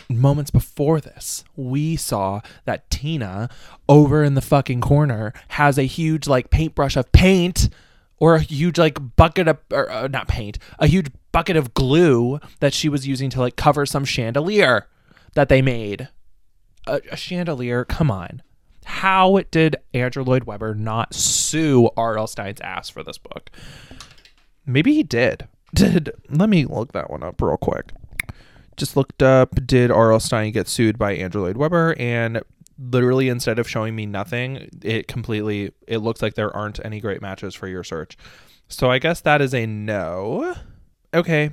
moments before this, we saw that Tina over in the fucking corner has a huge like paintbrush of paint or a huge like bucket of or uh, not paint, a huge bucket of glue that she was using to like cover some chandelier that they made. A, a chandelier, come on. How did Andrew Lloyd Webber not sue R.L. Stine's ass for this book? Maybe he did. Did let me look that one up real quick. Just looked up did R.L. Stine get sued by Andrew Lloyd Webber and literally instead of showing me nothing, it completely it looks like there aren't any great matches for your search. So I guess that is a no. Okay.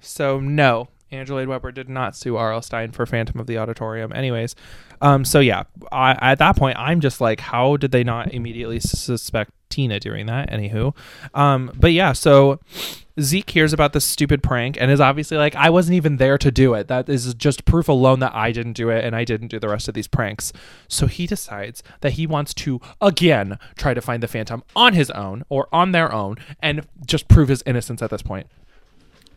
So no, Andrew Lloyd Webber did not sue R.L. Stine for Phantom of the Auditorium. Anyways, um, so yeah, I, at that point, I'm just like, how did they not immediately suspect Tina doing that? Anywho, um, but yeah, so Zeke hears about this stupid prank and is obviously like, I wasn't even there to do it. That is just proof alone that I didn't do it and I didn't do the rest of these pranks. So he decides that he wants to again try to find the Phantom on his own or on their own and just prove his innocence at this point.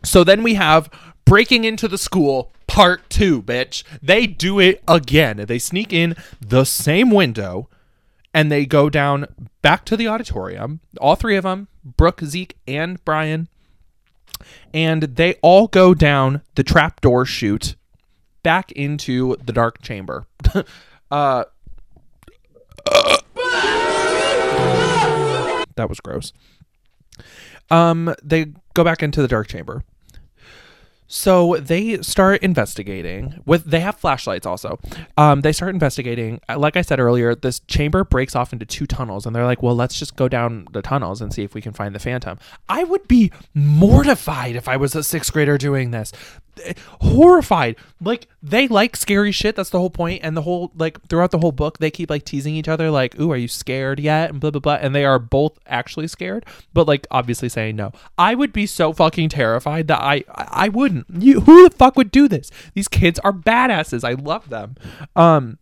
So then we have breaking into the school part two, bitch. They do it again. They sneak in the same window and they go down back to the auditorium. All three of them, Brooke, Zeke, and Brian. And they all go down the trapdoor chute back into the dark chamber. uh, that was gross. Um, they go back into the dark chamber. So they start investigating with they have flashlights also. Um, they start investigating. Uh, Like I said earlier, this chamber breaks off into two tunnels, and they're like, "Well, let's just go down the tunnels and see if we can find the phantom." I would be mortified if I was a sixth grader doing this. Horrified. Like they like scary shit. That's the whole point. And the whole like throughout the whole book, they keep like teasing each other, like, "Ooh, are you scared yet?" and blah blah blah. And they are both actually scared, but like obviously saying no. I would be so fucking terrified that I I I wouldn't. You who the fuck would do this? These kids are badasses. I love them. Um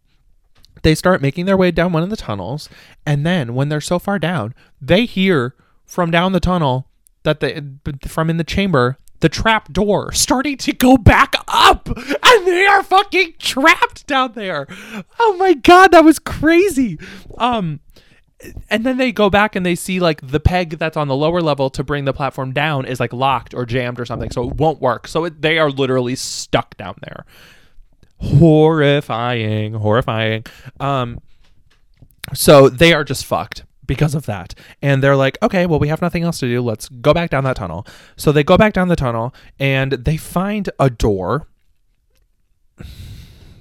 they start making their way down one of the tunnels and then when they're so far down they hear from down the tunnel that they from in the chamber the trap door starting to go back up and they are fucking trapped down there. Oh my god, that was crazy. Um and then they go back and they see like the peg that's on the lower level to bring the platform down is like locked or jammed or something so it won't work so it, they are literally stuck down there horrifying horrifying um so they are just fucked because of that. And they're like okay well we have nothing else to do. Let's go back down that tunnel. So they go back down the tunnel and they find a door.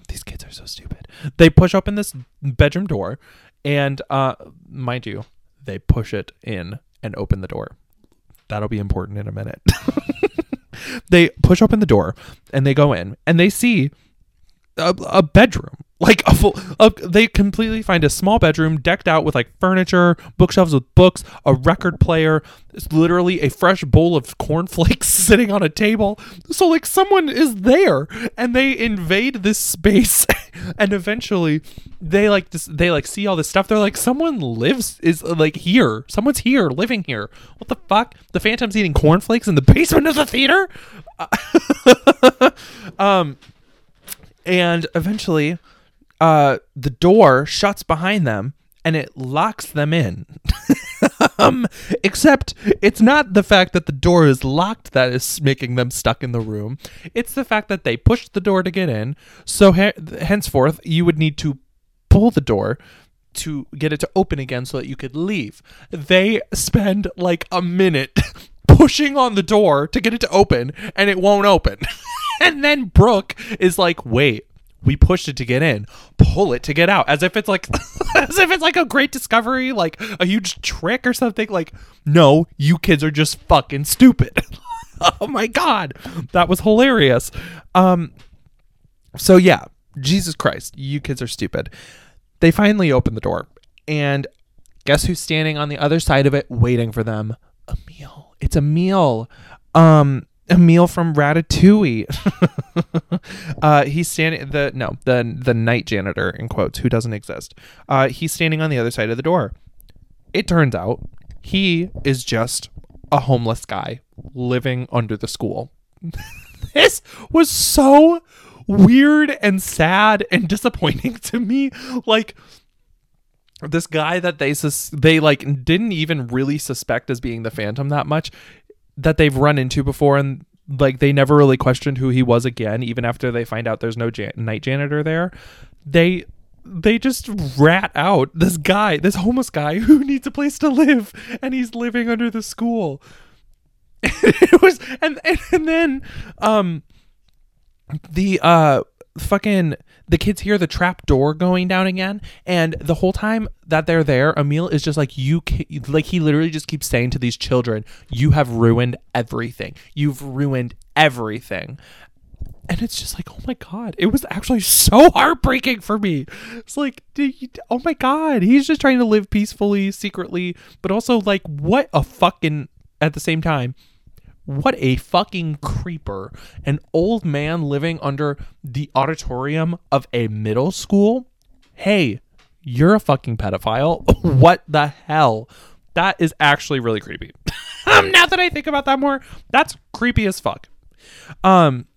These kids are so stupid. They push open this bedroom door and uh mind you they push it in and open the door. That'll be important in a minute. They push open the door and they go in and they see a, a bedroom. Like a full a, they completely find a small bedroom decked out with like furniture bookshelves with books a record player it's literally a fresh bowl of cornflakes sitting on a table. So like someone is there and they invade this space and eventually they like this they like see all this stuff. They're like someone lives is like here. Someone's here living here. What the fuck? The phantom's eating cornflakes in the basement of the theater? Um and eventually uh the door shuts behind them and it locks them in. Um except it's not the fact that the door is locked that is making them stuck in the room. It's the fact that they pushed the door to get in. So he- henceforth you would need to pull the door to get it to open again so that you could leave. They spend like a minute pushing on the door to get it to open and it won't open and then Brooke is like, wait, we pushed it to get in, pull it to get out, as if it's like, as if it's like a great discovery, like a huge trick or something. Like, no, you kids are just fucking stupid. oh my god, that was hilarious. Um, so yeah, Jesus Christ, you kids are stupid. They finally open the door, and guess who's standing on the other side of it, waiting for them? Emil. It's Emil. Um, Emil from Ratatouille. uh, he's standing the no the the night janitor in quotes who doesn't exist. Uh, he's standing on the other side of the door. It turns out he is just a homeless guy living under the school. this was so weird and sad and disappointing to me. Like this guy that they sus- they like didn't even really suspect as being the phantom that much that they've run into before and like they never really questioned who he was again even after they find out there's no jan- night janitor there. They they just rat out this guy this homeless guy who needs a place to live and he's living under the school. It was and and, and then um the uh fucking the kids hear the trap door going down again and the whole time that they're there emil is just like you like he literally just keeps saying to these children you have ruined everything. You've ruined everything. And it's just like oh my god. It was actually so heartbreaking for me. It's like oh my god he's just trying to live peacefully secretly but also like what a fucking at the same time what a fucking creeper. An old man living under the auditorium of a middle school? Hey, you're a fucking pedophile. what the hell? That is actually really creepy. now that I think about that more, that's creepy as fuck. Um,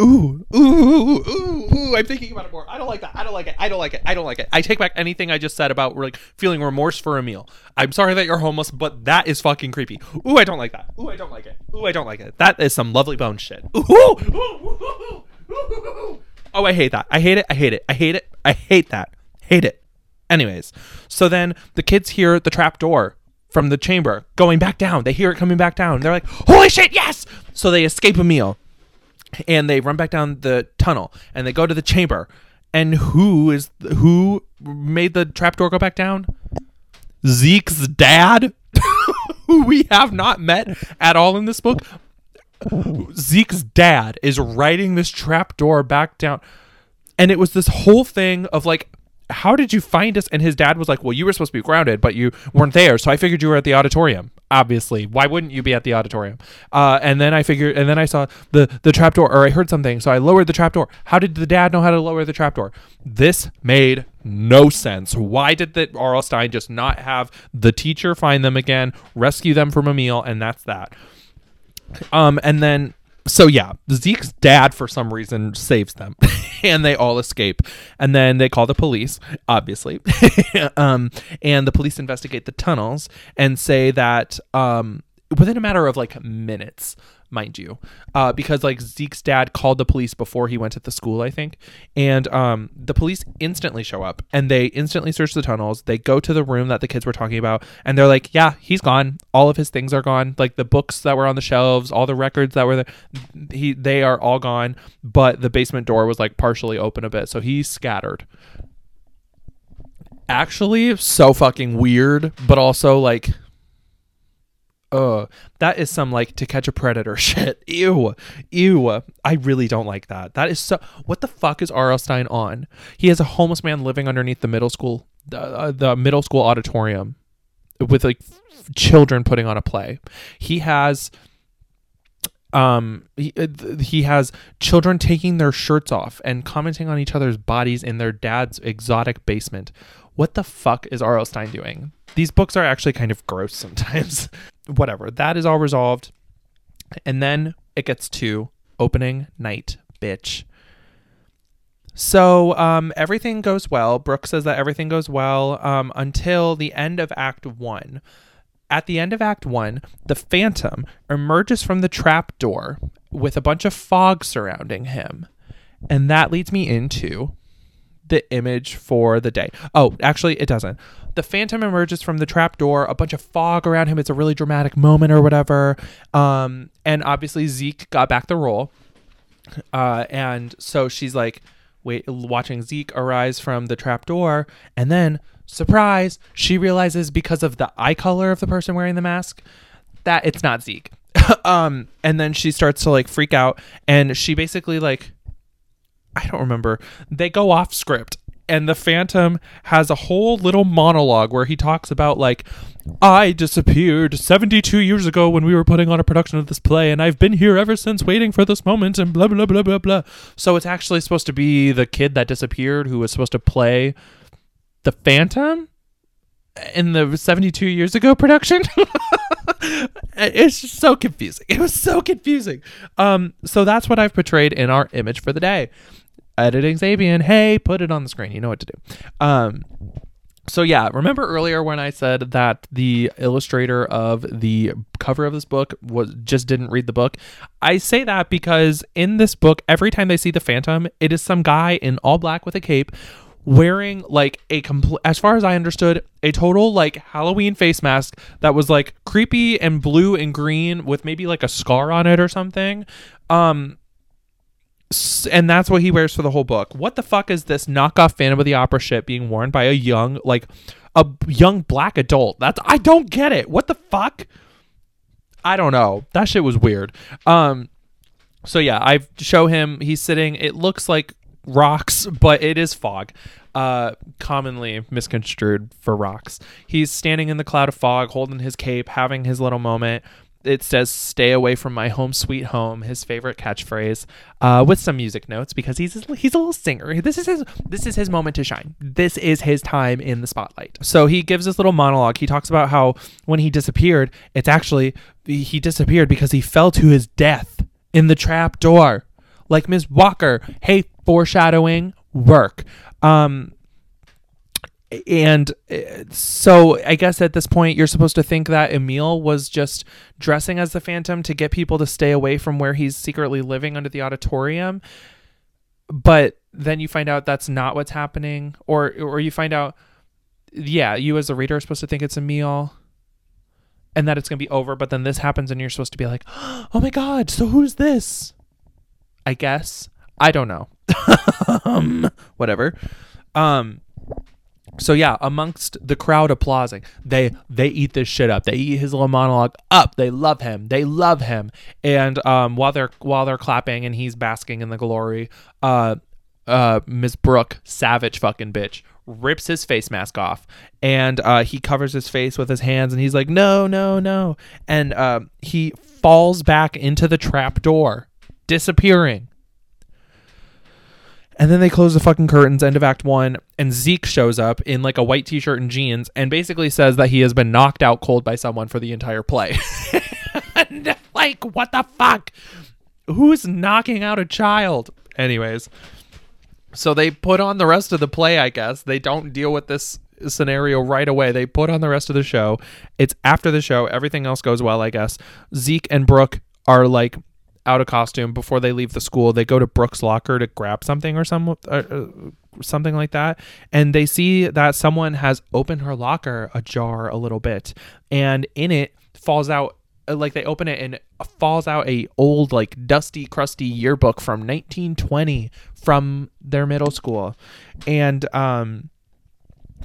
Ooh, ooh, ooh, ooh, ooh, I'm thinking about it more. I don't like that. I don't like it. I don't like it. I don't like it. I take back anything I just said about like feeling remorse for Emil. I'm sorry that you're homeless, but that is fucking creepy. Ooh, I don't like that. Ooh, I don't like it. Ooh, I don't like it. That is some lovely bone shit. Ooh, ooh, ooh, ooh, ooh. Oh, I hate that. I hate it. I hate it. I hate it. I hate that. Hate it. Anyways, so then the kids hear the trap door from the chamber going back down. They hear it coming back down. They're like, "Holy shit, yes!" So they escape Emil and they run back down the tunnel and they go to the chamber. And who is who made the trapdoor go back down? Zeke's dad who we have not met at all in this book. Zeke's dad is writing this trapdoor back down. And it was this whole thing of like how did you find us and his dad was like well you were supposed to be grounded but you weren't there so i figured you were at the auditorium obviously why wouldn't you be at the auditorium uh, and then i figured and then i saw the the trapdoor or i heard something so i lowered the trapdoor how did the dad know how to lower the trapdoor this made no sense. Why did the R.L. Stine just not have the teacher find them again, rescue them from Emil, and that's that. Um, and then so yeah, Zeke's dad for some reason saves them, and they all escape. And then they call the police, obviously. um, and the police investigate the tunnels and say that um, within a matter of like minutes, mind you, uh, because like Zeke's dad called the police before he went to the school, I think, and um, the police instantly show up and they instantly search the tunnels. They go to the room that the kids were talking about, and they're like, "Yeah, he's gone. All of his things are gone. Like the books that were on the shelves, all the records that were there, he they are all gone. But the basement door was like partially open a bit, so he's scattered." Actually, so fucking weird, but also like uh that is some like to catch a predator shit ew ew i really don't like that that is so what the fuck is R.L. Stine on he has a homeless man living underneath the middle school uh, the middle school auditorium with like f- children putting on a play he has um he, uh, he has children taking their shirts off and commenting on each other's bodies in their dad's exotic basement what the fuck is R.L. Stine doing? These books are actually kind of gross sometimes. Whatever. That is all resolved. And then it gets to opening night, bitch. So um, everything goes well. Brooke says that everything goes well um, until the end of Act One. At the end of Act One, the Phantom emerges from the trap door with a bunch of fog surrounding him. And that leads me into the image for the day. Oh, actually, it doesn't. The Phantom emerges from the trap door, a bunch of fog around him. It's a really dramatic moment or whatever. Um, and obviously, Zeke got back the role. Uh, and so she's like, wait, watching Zeke arise from the trap door. And then, surprise, she realizes because of the eye color of the person wearing the mask that it's not Zeke. um, and then she starts to like freak out. And she basically like I don't remember. They go off script and the phantom has a whole little monologue where he talks about like I disappeared 72 years ago when we were putting on a production of this play and I've been here ever since waiting for this moment and blah blah blah blah blah. So it's actually supposed to be the kid that disappeared who was supposed to play the phantom in the 72 years ago production. it's just so confusing. It was so confusing. Um so that's what I've portrayed in our image for the day editing Zaebian, hey, put it on the screen. You know what to do. Um, so yeah, remember earlier when I said that the illustrator of the cover of this book was just didn't read the book? I say that because in this book, every time they see the Phantom, it is some guy in all black with a cape wearing like a complete as far as I understood, a total like Halloween face mask that was like creepy and blue and green with maybe like a scar on it or something. Um and that's what he wears for the whole book. What the fuck is this knockoff Phantom of the Opera shit being worn by a young, like, a young black adult? That's I don't get it. What the fuck? I don't know. That shit was weird. Um, so yeah, I show him. He's sitting. It looks like rocks, but it is fog. Uh, commonly misconstrued for rocks. He's standing in the cloud of fog, holding his cape, having his little moment it says "Stay away from my home, sweet home." His favorite catchphrase, uh, with some music notes because he's he's a little singer. This is his this is his moment to shine. This is his time in the spotlight. So he gives this little monologue. He talks about how when he disappeared, it's actually he disappeared because he fell to his death in the trap door, like Miss Walker. Hey, foreshadowing work. Um, and uh, so I guess at this point you're supposed to think that Emil was just dressing as the Phantom to get people to stay away from where he's secretly living under the auditorium. But then you find out that's not what's happening, or or you find out, yeah, you as a reader are supposed to think it's Emil, and that it's gonna be over. But then this happens, and you're supposed to be like, oh my god, so who's this? I guess I don't know. um, whatever. Um, so yeah, amongst the crowd applauding, they they eat this shit up. They eat his little monologue up. They love him. They love him. And um, while they're while they're clapping and he's basking in the glory, uh, uh, Miss Brooke, savage fucking bitch, rips his face mask off and uh, he covers his face with his hands and he's like, no, no, no, and uh, he falls back into the trap door, disappearing. And then they close the fucking curtains, end of Act One, and Zeke shows up in like a white t shirt and jeans and basically says that he has been knocked out cold by someone for the entire play. and, like, what the fuck? Who's knocking out a child? Anyways, so they put on the rest of the play, I guess. They don't deal with this scenario right away. They put on the rest of the show. It's after the show. Everything else goes well, I guess. Zeke and Brooke are like out of costume before they leave the school. They go to Brooke's locker to grab something or some uh, uh, something like that, and they see that someone has opened her locker ajar a little bit, and in it falls out uh, like they open it and falls out a old like dusty crusty yearbook from 1920 from their middle school and um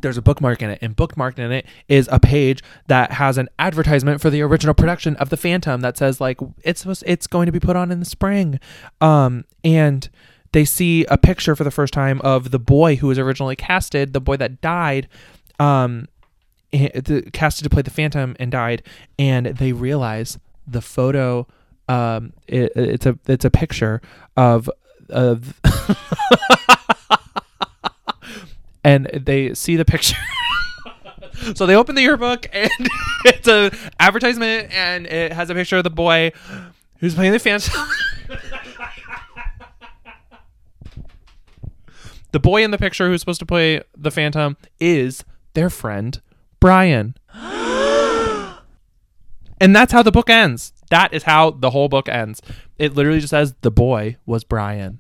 there's a bookmark in it and bookmarked in it is a page that has an advertisement for the original production of the phantom that says like it's supposed it's going to be put on in the spring. Um and they see a picture for the first time of the boy who was originally casted the boy that died um eh, the, casted to play the phantom and died and they realize the photo um it, it's a it's a picture of of and they see the picture. so they open the yearbook and it's an advertisement and it has a picture of the boy who's playing the phantom. the boy in the picture who's supposed to play the phantom is their friend Brian. and that's how the book ends. That is how the whole book ends. It literally just says the boy was Brian.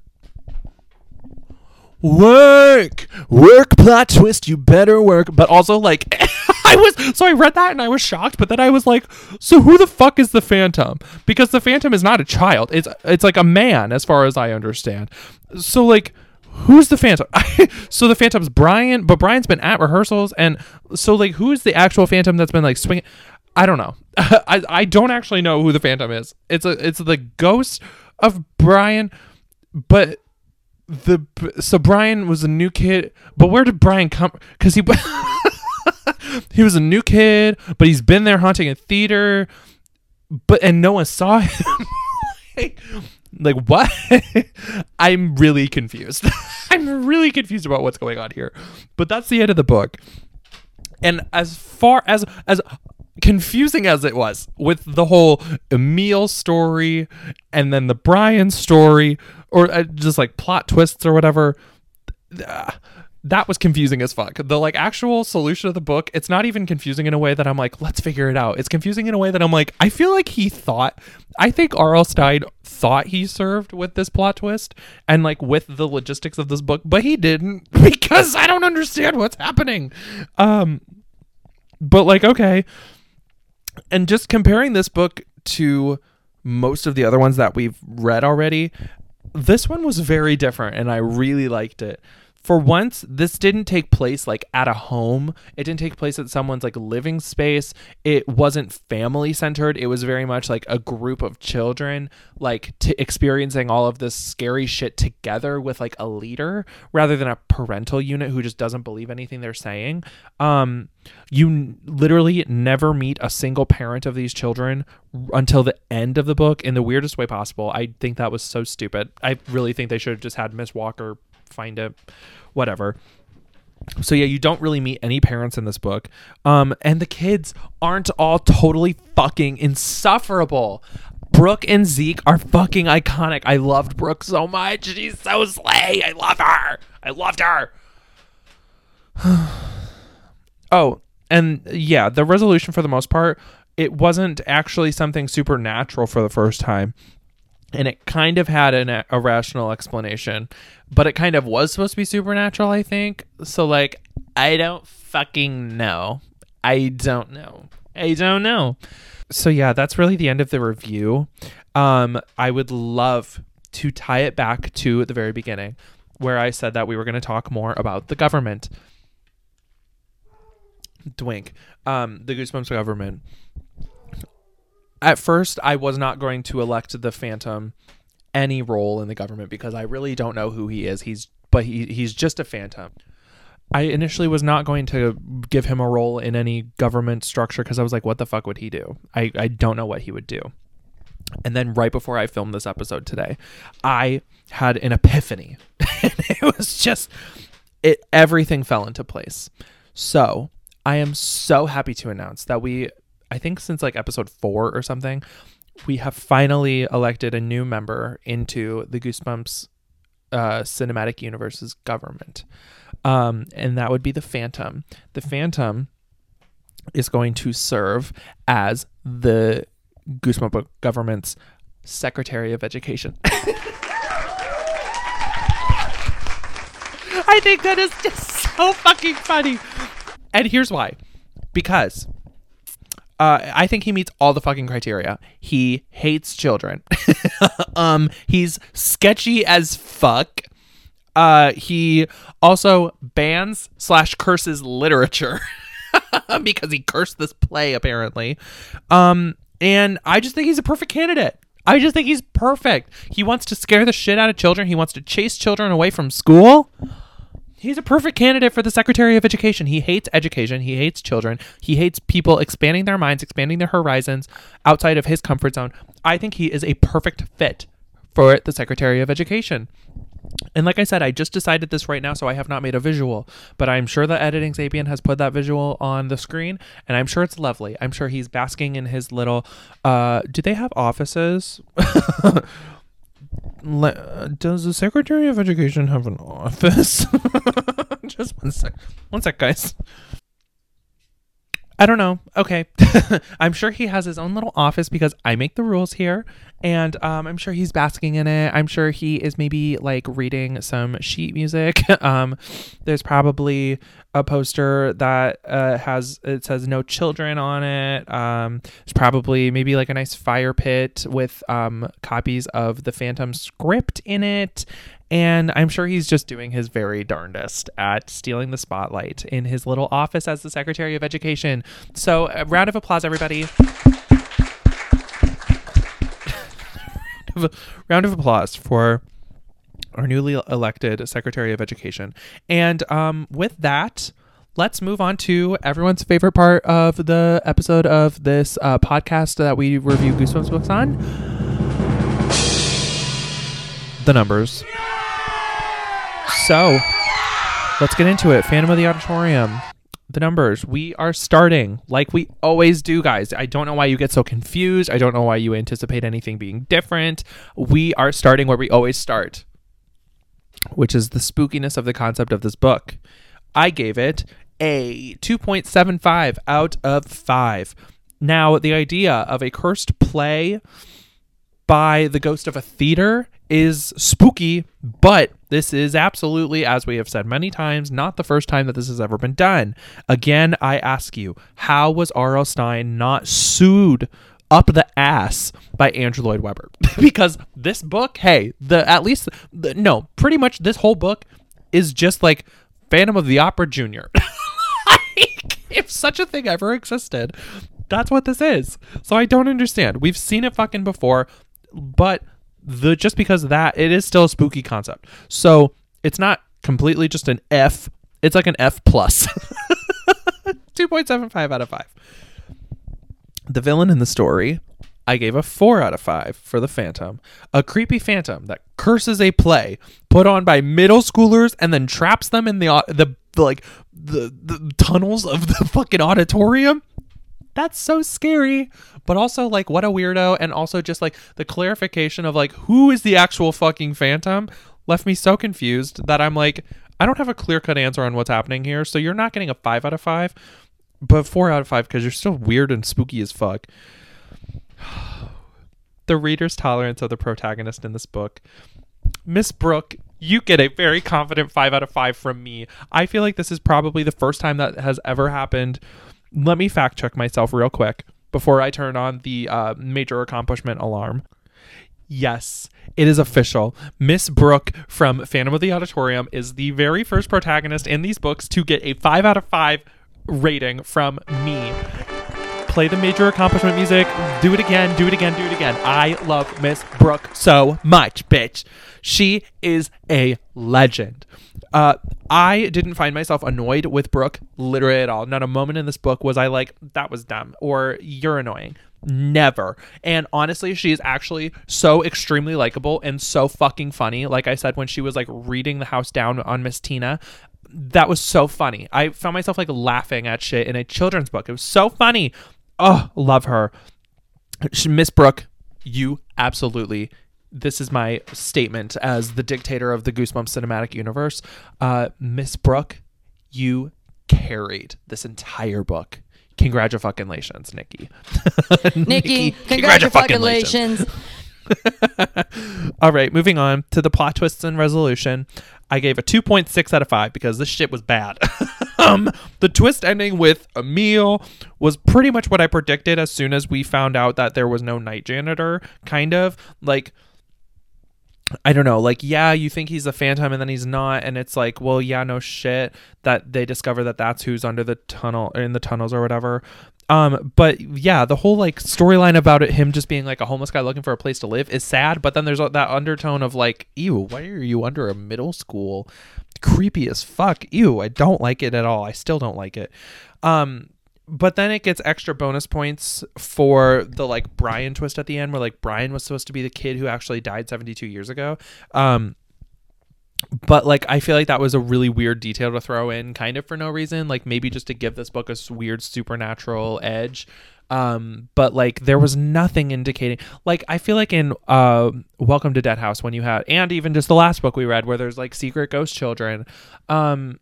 Work, work, plot twist. You better work. But also, like, I was so I read that and I was shocked. But then I was like, so who the fuck is the Phantom? Because the Phantom is not a child. It's it's like a man, as far as I understand. So like. Who's the Phantom? so the Phantom's Brian, but Brian's been at rehearsals, and so like, who's the actual Phantom that's been like swinging? I don't know. I I don't actually know who the Phantom is. It's a it's the ghost of Brian, but the so Brian was a new kid, but where did Brian come? Because he he was a new kid, but he's been there haunting a theater, but and no one saw him. like, like what? I'm really confused. I'm really confused about what's going on here. But that's the end of the book. And as far as as confusing as it was with the whole Emil story and then the Brian story or uh, just like plot twists or whatever uh, that was confusing as fuck. The like actual solution of the book, it's not even confusing in a way that I'm like, let's figure it out. It's confusing in a way that I'm like, I feel like he thought, I think R.L. Stine thought he served with this plot twist and like with the logistics of this book, but he didn't because I don't understand what's happening. Um, but like, okay, and just comparing this book to most of the other ones that we've read already, this one was very different and I really liked it for once this didn't take place like at a home. It didn't take place at someone's like living space. It wasn't family centered. It was very much like a group of children like t- experiencing all of this scary shit together with like a leader rather than a parental unit who just doesn't believe anything they're saying. Um you n- literally never meet a single parent of these children until the end of the book in the weirdest way possible. I think that was so stupid. I really think they should have just had miss walker find it, whatever. So yeah, you don't really meet any parents in this book. Um, and the kids aren't all totally fucking insufferable. Brooke and Zeke are fucking iconic. I loved Brooke so much. She's so slay. I love her. I loved her. oh, and yeah, the resolution for the most part, it wasn't actually something supernatural for the first time and it kind of had an a rational explanation, but it kind of was supposed to be supernatural, I think. So like, I don't fucking know. I don't know. I don't know. So yeah, that's really the end of the review. Um, I would love to tie it back to the very beginning, where I said that we were going to talk more about the government. Dwink, um, the Goosebumps government at first I was not going to elect the Phantom any role in the government because I really don't know who he is. He's but he he's just a phantom. I initially was not going to give him a role in any government structure because I was like, what the fuck would he do? I, I don't know what he would do. And then right before I filmed this episode today, I had an epiphany. it was just it everything fell into place. So, I am so happy to announce that we I think since like episode 4 or something, we have finally elected a new member into the Goosebumps uh, cinematic universe's government. Um, and that would be the Phantom. The Phantom is going to serve as the Goosebump government's Secretary of Education. I think that is just so fucking funny. And here's why. Because uh, I think he meets all the fucking criteria. He hates children. um, he's sketchy as fuck. Uh, he also bans slash curses literature because he cursed this play apparently. Um, and I just think he's a perfect candidate. I just think he's perfect. He wants to scare the shit out of children. He wants to chase children away from school. He's a perfect candidate for the Secretary of Education. He hates education. He hates children. He hates people expanding their minds, expanding their horizons outside of his comfort zone. I think he is a perfect fit for the Secretary of Education. And like I said, I just decided this right now, so I have not made a visual, but I'm sure the editing Zaebian has put that visual on the screen, and I'm sure it's lovely. I'm sure he's basking in his little. Uh, do they have offices? Le- does the Secretary of Education have an office? Just one sec. One sec, guys. I don't know. Okay. I'm sure he has his own little office because I make the rules here. And um, I'm sure he's basking in it. I'm sure he is maybe like reading some sheet music. um, there's probably a poster that uh, has, it says no children on it. Um, probably maybe like a nice fire pit with um, copies of the Phantom script in it. And I'm sure he's just doing his very darndest at stealing the spotlight in his little office as the Secretary of Education. So, a round of applause, everybody. round of applause for our newly elected Secretary of Education. And um, with that, let's move on to everyone's favorite part of the episode of this uh, podcast that we review Goosebumps books on the numbers. So let's get into it. Phantom of the Auditorium. The numbers. We are starting like we always do, guys. I don't know why you get so confused. I don't know why you anticipate anything being different. We are starting where we always start, which is the spookiness of the concept of this book. I gave it a 2.75 out of 5. Now, the idea of a cursed play by the ghost of a theater is spooky, but this is absolutely, as we have said many times, not the first time that this has ever been done. Again, I ask you, how was R.L. Stine not sued up the ass by Andrew Lloyd Webber? because this book, hey, the at least the, no, pretty much this whole book is just like Phantom of the Opera Junior. like, if such a thing ever existed, that's what this is. So I don't understand. We've seen it fucking before but the just because of that, it is still a spooky concept. So it's not completely just an F. It's like an F plus. 2.75 out of 5. The villain in the story, I gave a 4 out of 5 for the Phantom. A creepy phantom that curses a play put on by middle schoolers and then traps them in the the, the like the, the tunnels of the fucking auditorium that's so scary. But also like what a weirdo. And also just like the clarification of like who is the actual fucking phantom left me so confused that i'm like i don't have a clear cut answer on what's happening here. So you're not getting a 5 out of 5 but 4 out of 5 because you're still weird and spooky as fuck. The reader's tolerance of the protagonist in this book. Miss brooke you get a very confident 5 out of 5 from me. I feel like this is probably the first time that has ever happened let me fact check myself real quick before I turn on the uh, major accomplishment alarm. Yes, it is official. Miss Brooke from Phantom of the Auditorium is the very first protagonist in these books to get a 5 out of 5 rating from me. Play the major accomplishment music. Do it again, do it again, do it again. I love Miss Brooke so much, bitch. She is a legend. Uh, I didn't find myself annoyed with Brooke literally at all. Not a moment in this book was I like, that was dumb or you're annoying. Never. And honestly, she is actually so extremely likable and so fucking funny. Like I said, when she was like reading the house down on Miss Tina, that was so funny. I found myself like laughing at shit in a children's book. It was so funny. Oh, love her. Miss Brooke, you absolutely. This is my statement as the dictator of the Goosebumps cinematic universe. Uh, Miss Brooke, you carried this entire book. Congratulations, Nikki. Nikki, congratulations. congratulations. All right, moving on to the plot twists and resolution. I gave a 2.6 out of 5 because this shit was bad. um, the twist ending with Emil was pretty much what I predicted as soon as we found out that there was no night janitor, kind of. Like, I don't know, like, yeah, you think he's a phantom and then he's not. And it's like, well, yeah, no shit that they discover that that's who's under the tunnel, in the tunnels or whatever. Um, but yeah, the whole like storyline about it, him just being like a homeless guy looking for a place to live is sad. But then there's that undertone of like, ew, why are you under a middle school? Creepy as fuck. Ew, I don't like it at all. I still don't like it. Um, but then it gets extra bonus points for the like Brian twist at the end, where like Brian was supposed to be the kid who actually died 72 years ago. Um, but like I feel like that was a really weird detail to throw in, kind of for no reason. Like maybe just to give this book a weird supernatural edge. Um, but like there was nothing indicating. Like I feel like in uh, Welcome to Dead House when you had, and even just the last book we read where there's like secret ghost children. Um,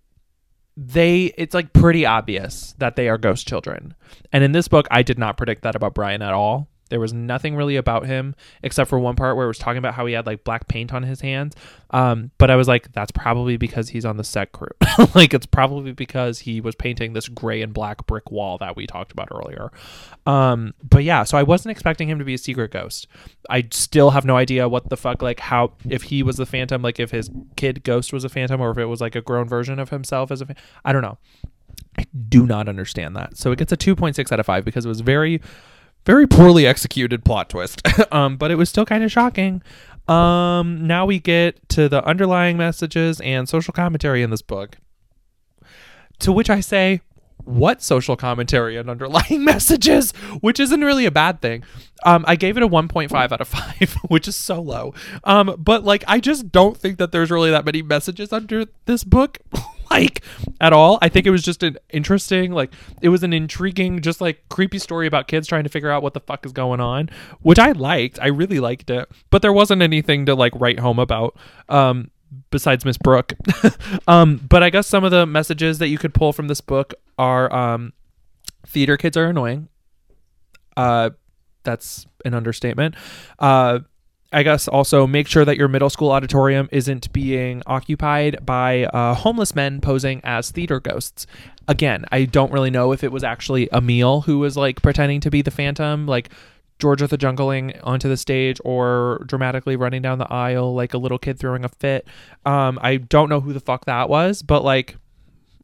they it's like pretty obvious that they are ghost children. And in this book, I did not predict that about Brian at all. There was nothing really about him except for one part where it was talking about how he had like black paint on his hands. Um, but I was like, that's probably because he's on the set crew. like it's probably because he was painting this gray and black brick wall that we talked about earlier. Um, but yeah, so I wasn't expecting him to be a secret ghost. I still have no idea what the fuck, like how if he was the phantom, like if his kid ghost was a phantom, or if it was like a grown version of himself as a. Fa- I don't know. I do not understand that. So it gets a 2.6 out of 5 because it was very very poorly executed plot twist. um but it was still kind of shocking. Um now we get to the underlying messages and social commentary in this book. To which I say what social commentary and underlying messages, which isn't really a bad thing. Um, I gave it a 1.5 out of 5, which is so low. Um, but like, I just don't think that there's really that many messages under this book, like at all. I think it was just an interesting, like, it was an intriguing, just like creepy story about kids trying to figure out what the fuck is going on, which I liked. I really liked it, but there wasn't anything to like write home about. Um, besides Miss Brooke. um, but I guess some of the messages that you could pull from this book are um, theater kids are annoying. Uh, that's an understatement. Uh, I guess also make sure that your middle school auditorium isn't being occupied by uh, homeless men posing as theater ghosts. Again, I don't really know if it was actually Emil who was like pretending to be the phantom, like Georgia the jungling onto the stage or dramatically running down the aisle like a little kid throwing a fit. Um, I don't know who the fuck that was, but like,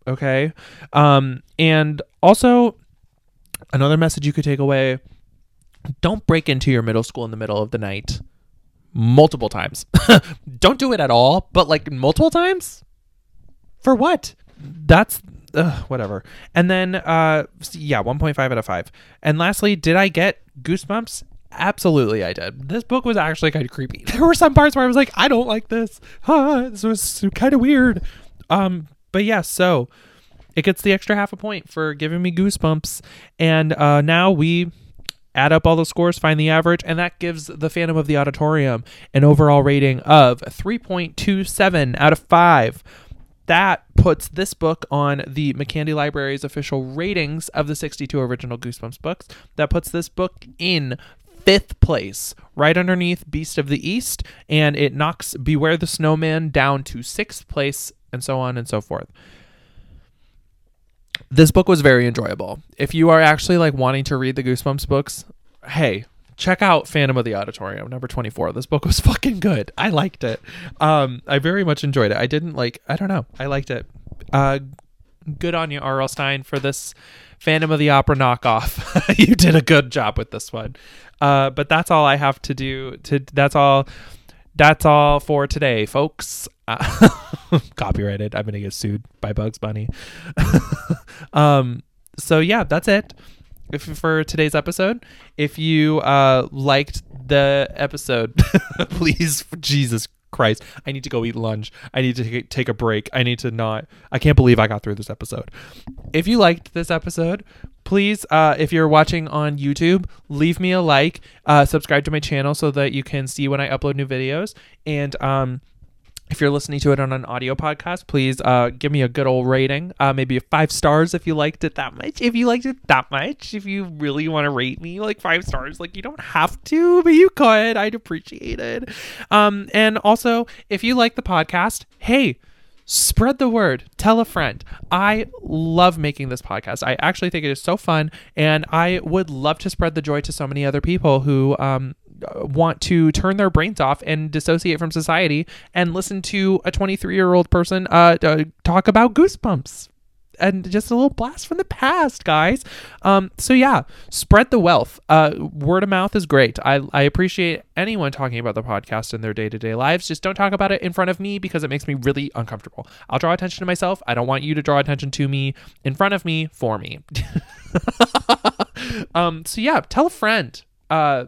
okay. Um, and also another message you could take away: don't break into your middle school in the middle of the night multiple times. don't do it at all, but like multiple times. For what? That's ugh, whatever. And then, uh, yeah, 1.5 out of 5. And lastly, did I get goosebumps? Absolutely, I did. This book was actually kind of creepy. There were some parts where I was like, I don't like this. Ah, this was kind of weird. Um, but yeah, so it gets the extra half a point for giving me goosebumps. And uh, now we add up all the scores, find the average, and that gives the Phantom of the Auditorium an overall rating of 3.27 out of 5 that puts this book on the McCandy Library's official ratings of the 62 original Goosebumps books. That puts this book in fifth place, right underneath Beast of the East, and it knocks Beware the Snowman down to sixth place, and so on and so forth. This book was very enjoyable. If you are actually like wanting to read the Goosebumps books, hey, check out Phantom of the Auditorium number 24. This book was fucking good. I liked it. Um I very much enjoyed it. I didn't like I don't know. I liked it. Uh good on you R.L. Stine for this Phantom of the Opera knockoff. you did a good job with this one. Uh but that's all I have to do to that's all that's all for today, folks. Uh, copyrighted. I'm gonna get sued by Bugs Bunny. um. So yeah, that's it. for today's episode. If you uh, liked the episode, please, Jesus Christ, I need to go eat lunch. I need to take- take a break. I need to not. I can't believe I got through this episode. If you liked this episode, please, uh, if you're watching on YouTube, leave me a like, uh, subscribe to my channel so that you can see when I upload new videos, and um, if you're listening to it on an audio podcast, please uh, give me a good old rating. Uh, maybe five stars if you liked it that much. If you liked it that much, if you really want to rate me like five stars, like you don't have to, but you could. I'd appreciate it. Um, and also, if you like the podcast, hey, spread the word tell a friend i love making this podcast i actually think it is so fun and i would love to spread the joy to so many other people who um, want to turn their brains off and dissociate from society and listen to a 23 year old person uh, uh, talk about goosebumps and just a little blast from the past, guys. Um, so yeah, spread the wealth. Uh, word of mouth is great. I, I appreciate anyone talking about the podcast in their day to day lives. Just don't talk about it in front of me because it makes me really uncomfortable. I'll draw attention to myself. I don't want you to draw attention to me in front of me for me. um, so yeah, tell a friend. Uh,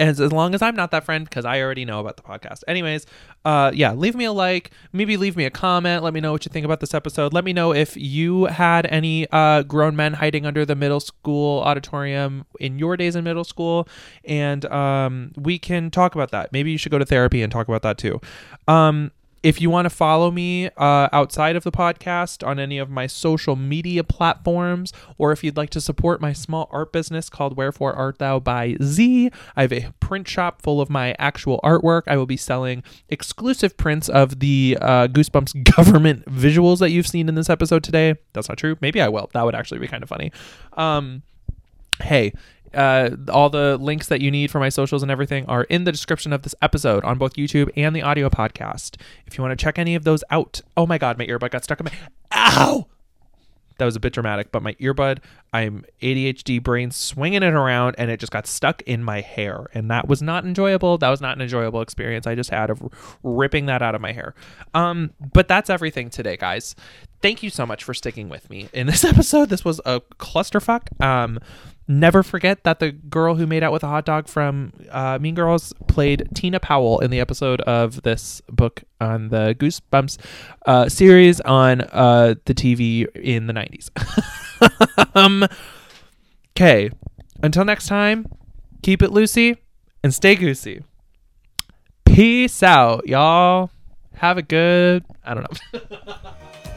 as, as long as I'm not that friend, because I already know about the podcast. Anyways, uh, yeah, leave me a like, maybe leave me a comment. Let me know what you think about this episode. Let me know if you had any uh, grown men hiding under the middle school auditorium in your days in middle school, and um, we can talk about that. Maybe you should go to therapy and talk about that too. Um, if you want to follow me uh, outside of the podcast on any of my social media platforms, or if you'd like to support my small art business called Wherefore Art Thou by Z, I have a print shop full of my actual artwork. I will be selling exclusive prints of the uh, Goosebumps government visuals that you've seen in this episode today. That's not true. Maybe I will. That would actually be kind of funny. Um, hey, uh, all the links that you need for my socials and everything are in the description of this episode on both YouTube and the audio podcast. If you want to check any of those out, oh my god, my earbud got stuck in my. Ow! That was a bit dramatic, but my earbud, I'm ADHD brain swinging it around and it just got stuck in my hair. And that was not enjoyable. That was not an enjoyable experience I just had of ripping that out of my hair. Um, but that's everything today, guys. Thank you so much for sticking with me in this episode. This was a clusterfuck. Um, Never forget that the girl who made out with a hot dog from uh, Mean Girls played Tina Powell in the episode of this book on the Goosebumps uh, series on uh, the TV in the 90s. um, okay. Until next time, keep it loosey and stay goosey. Peace out, y'all. Have a good. I don't know.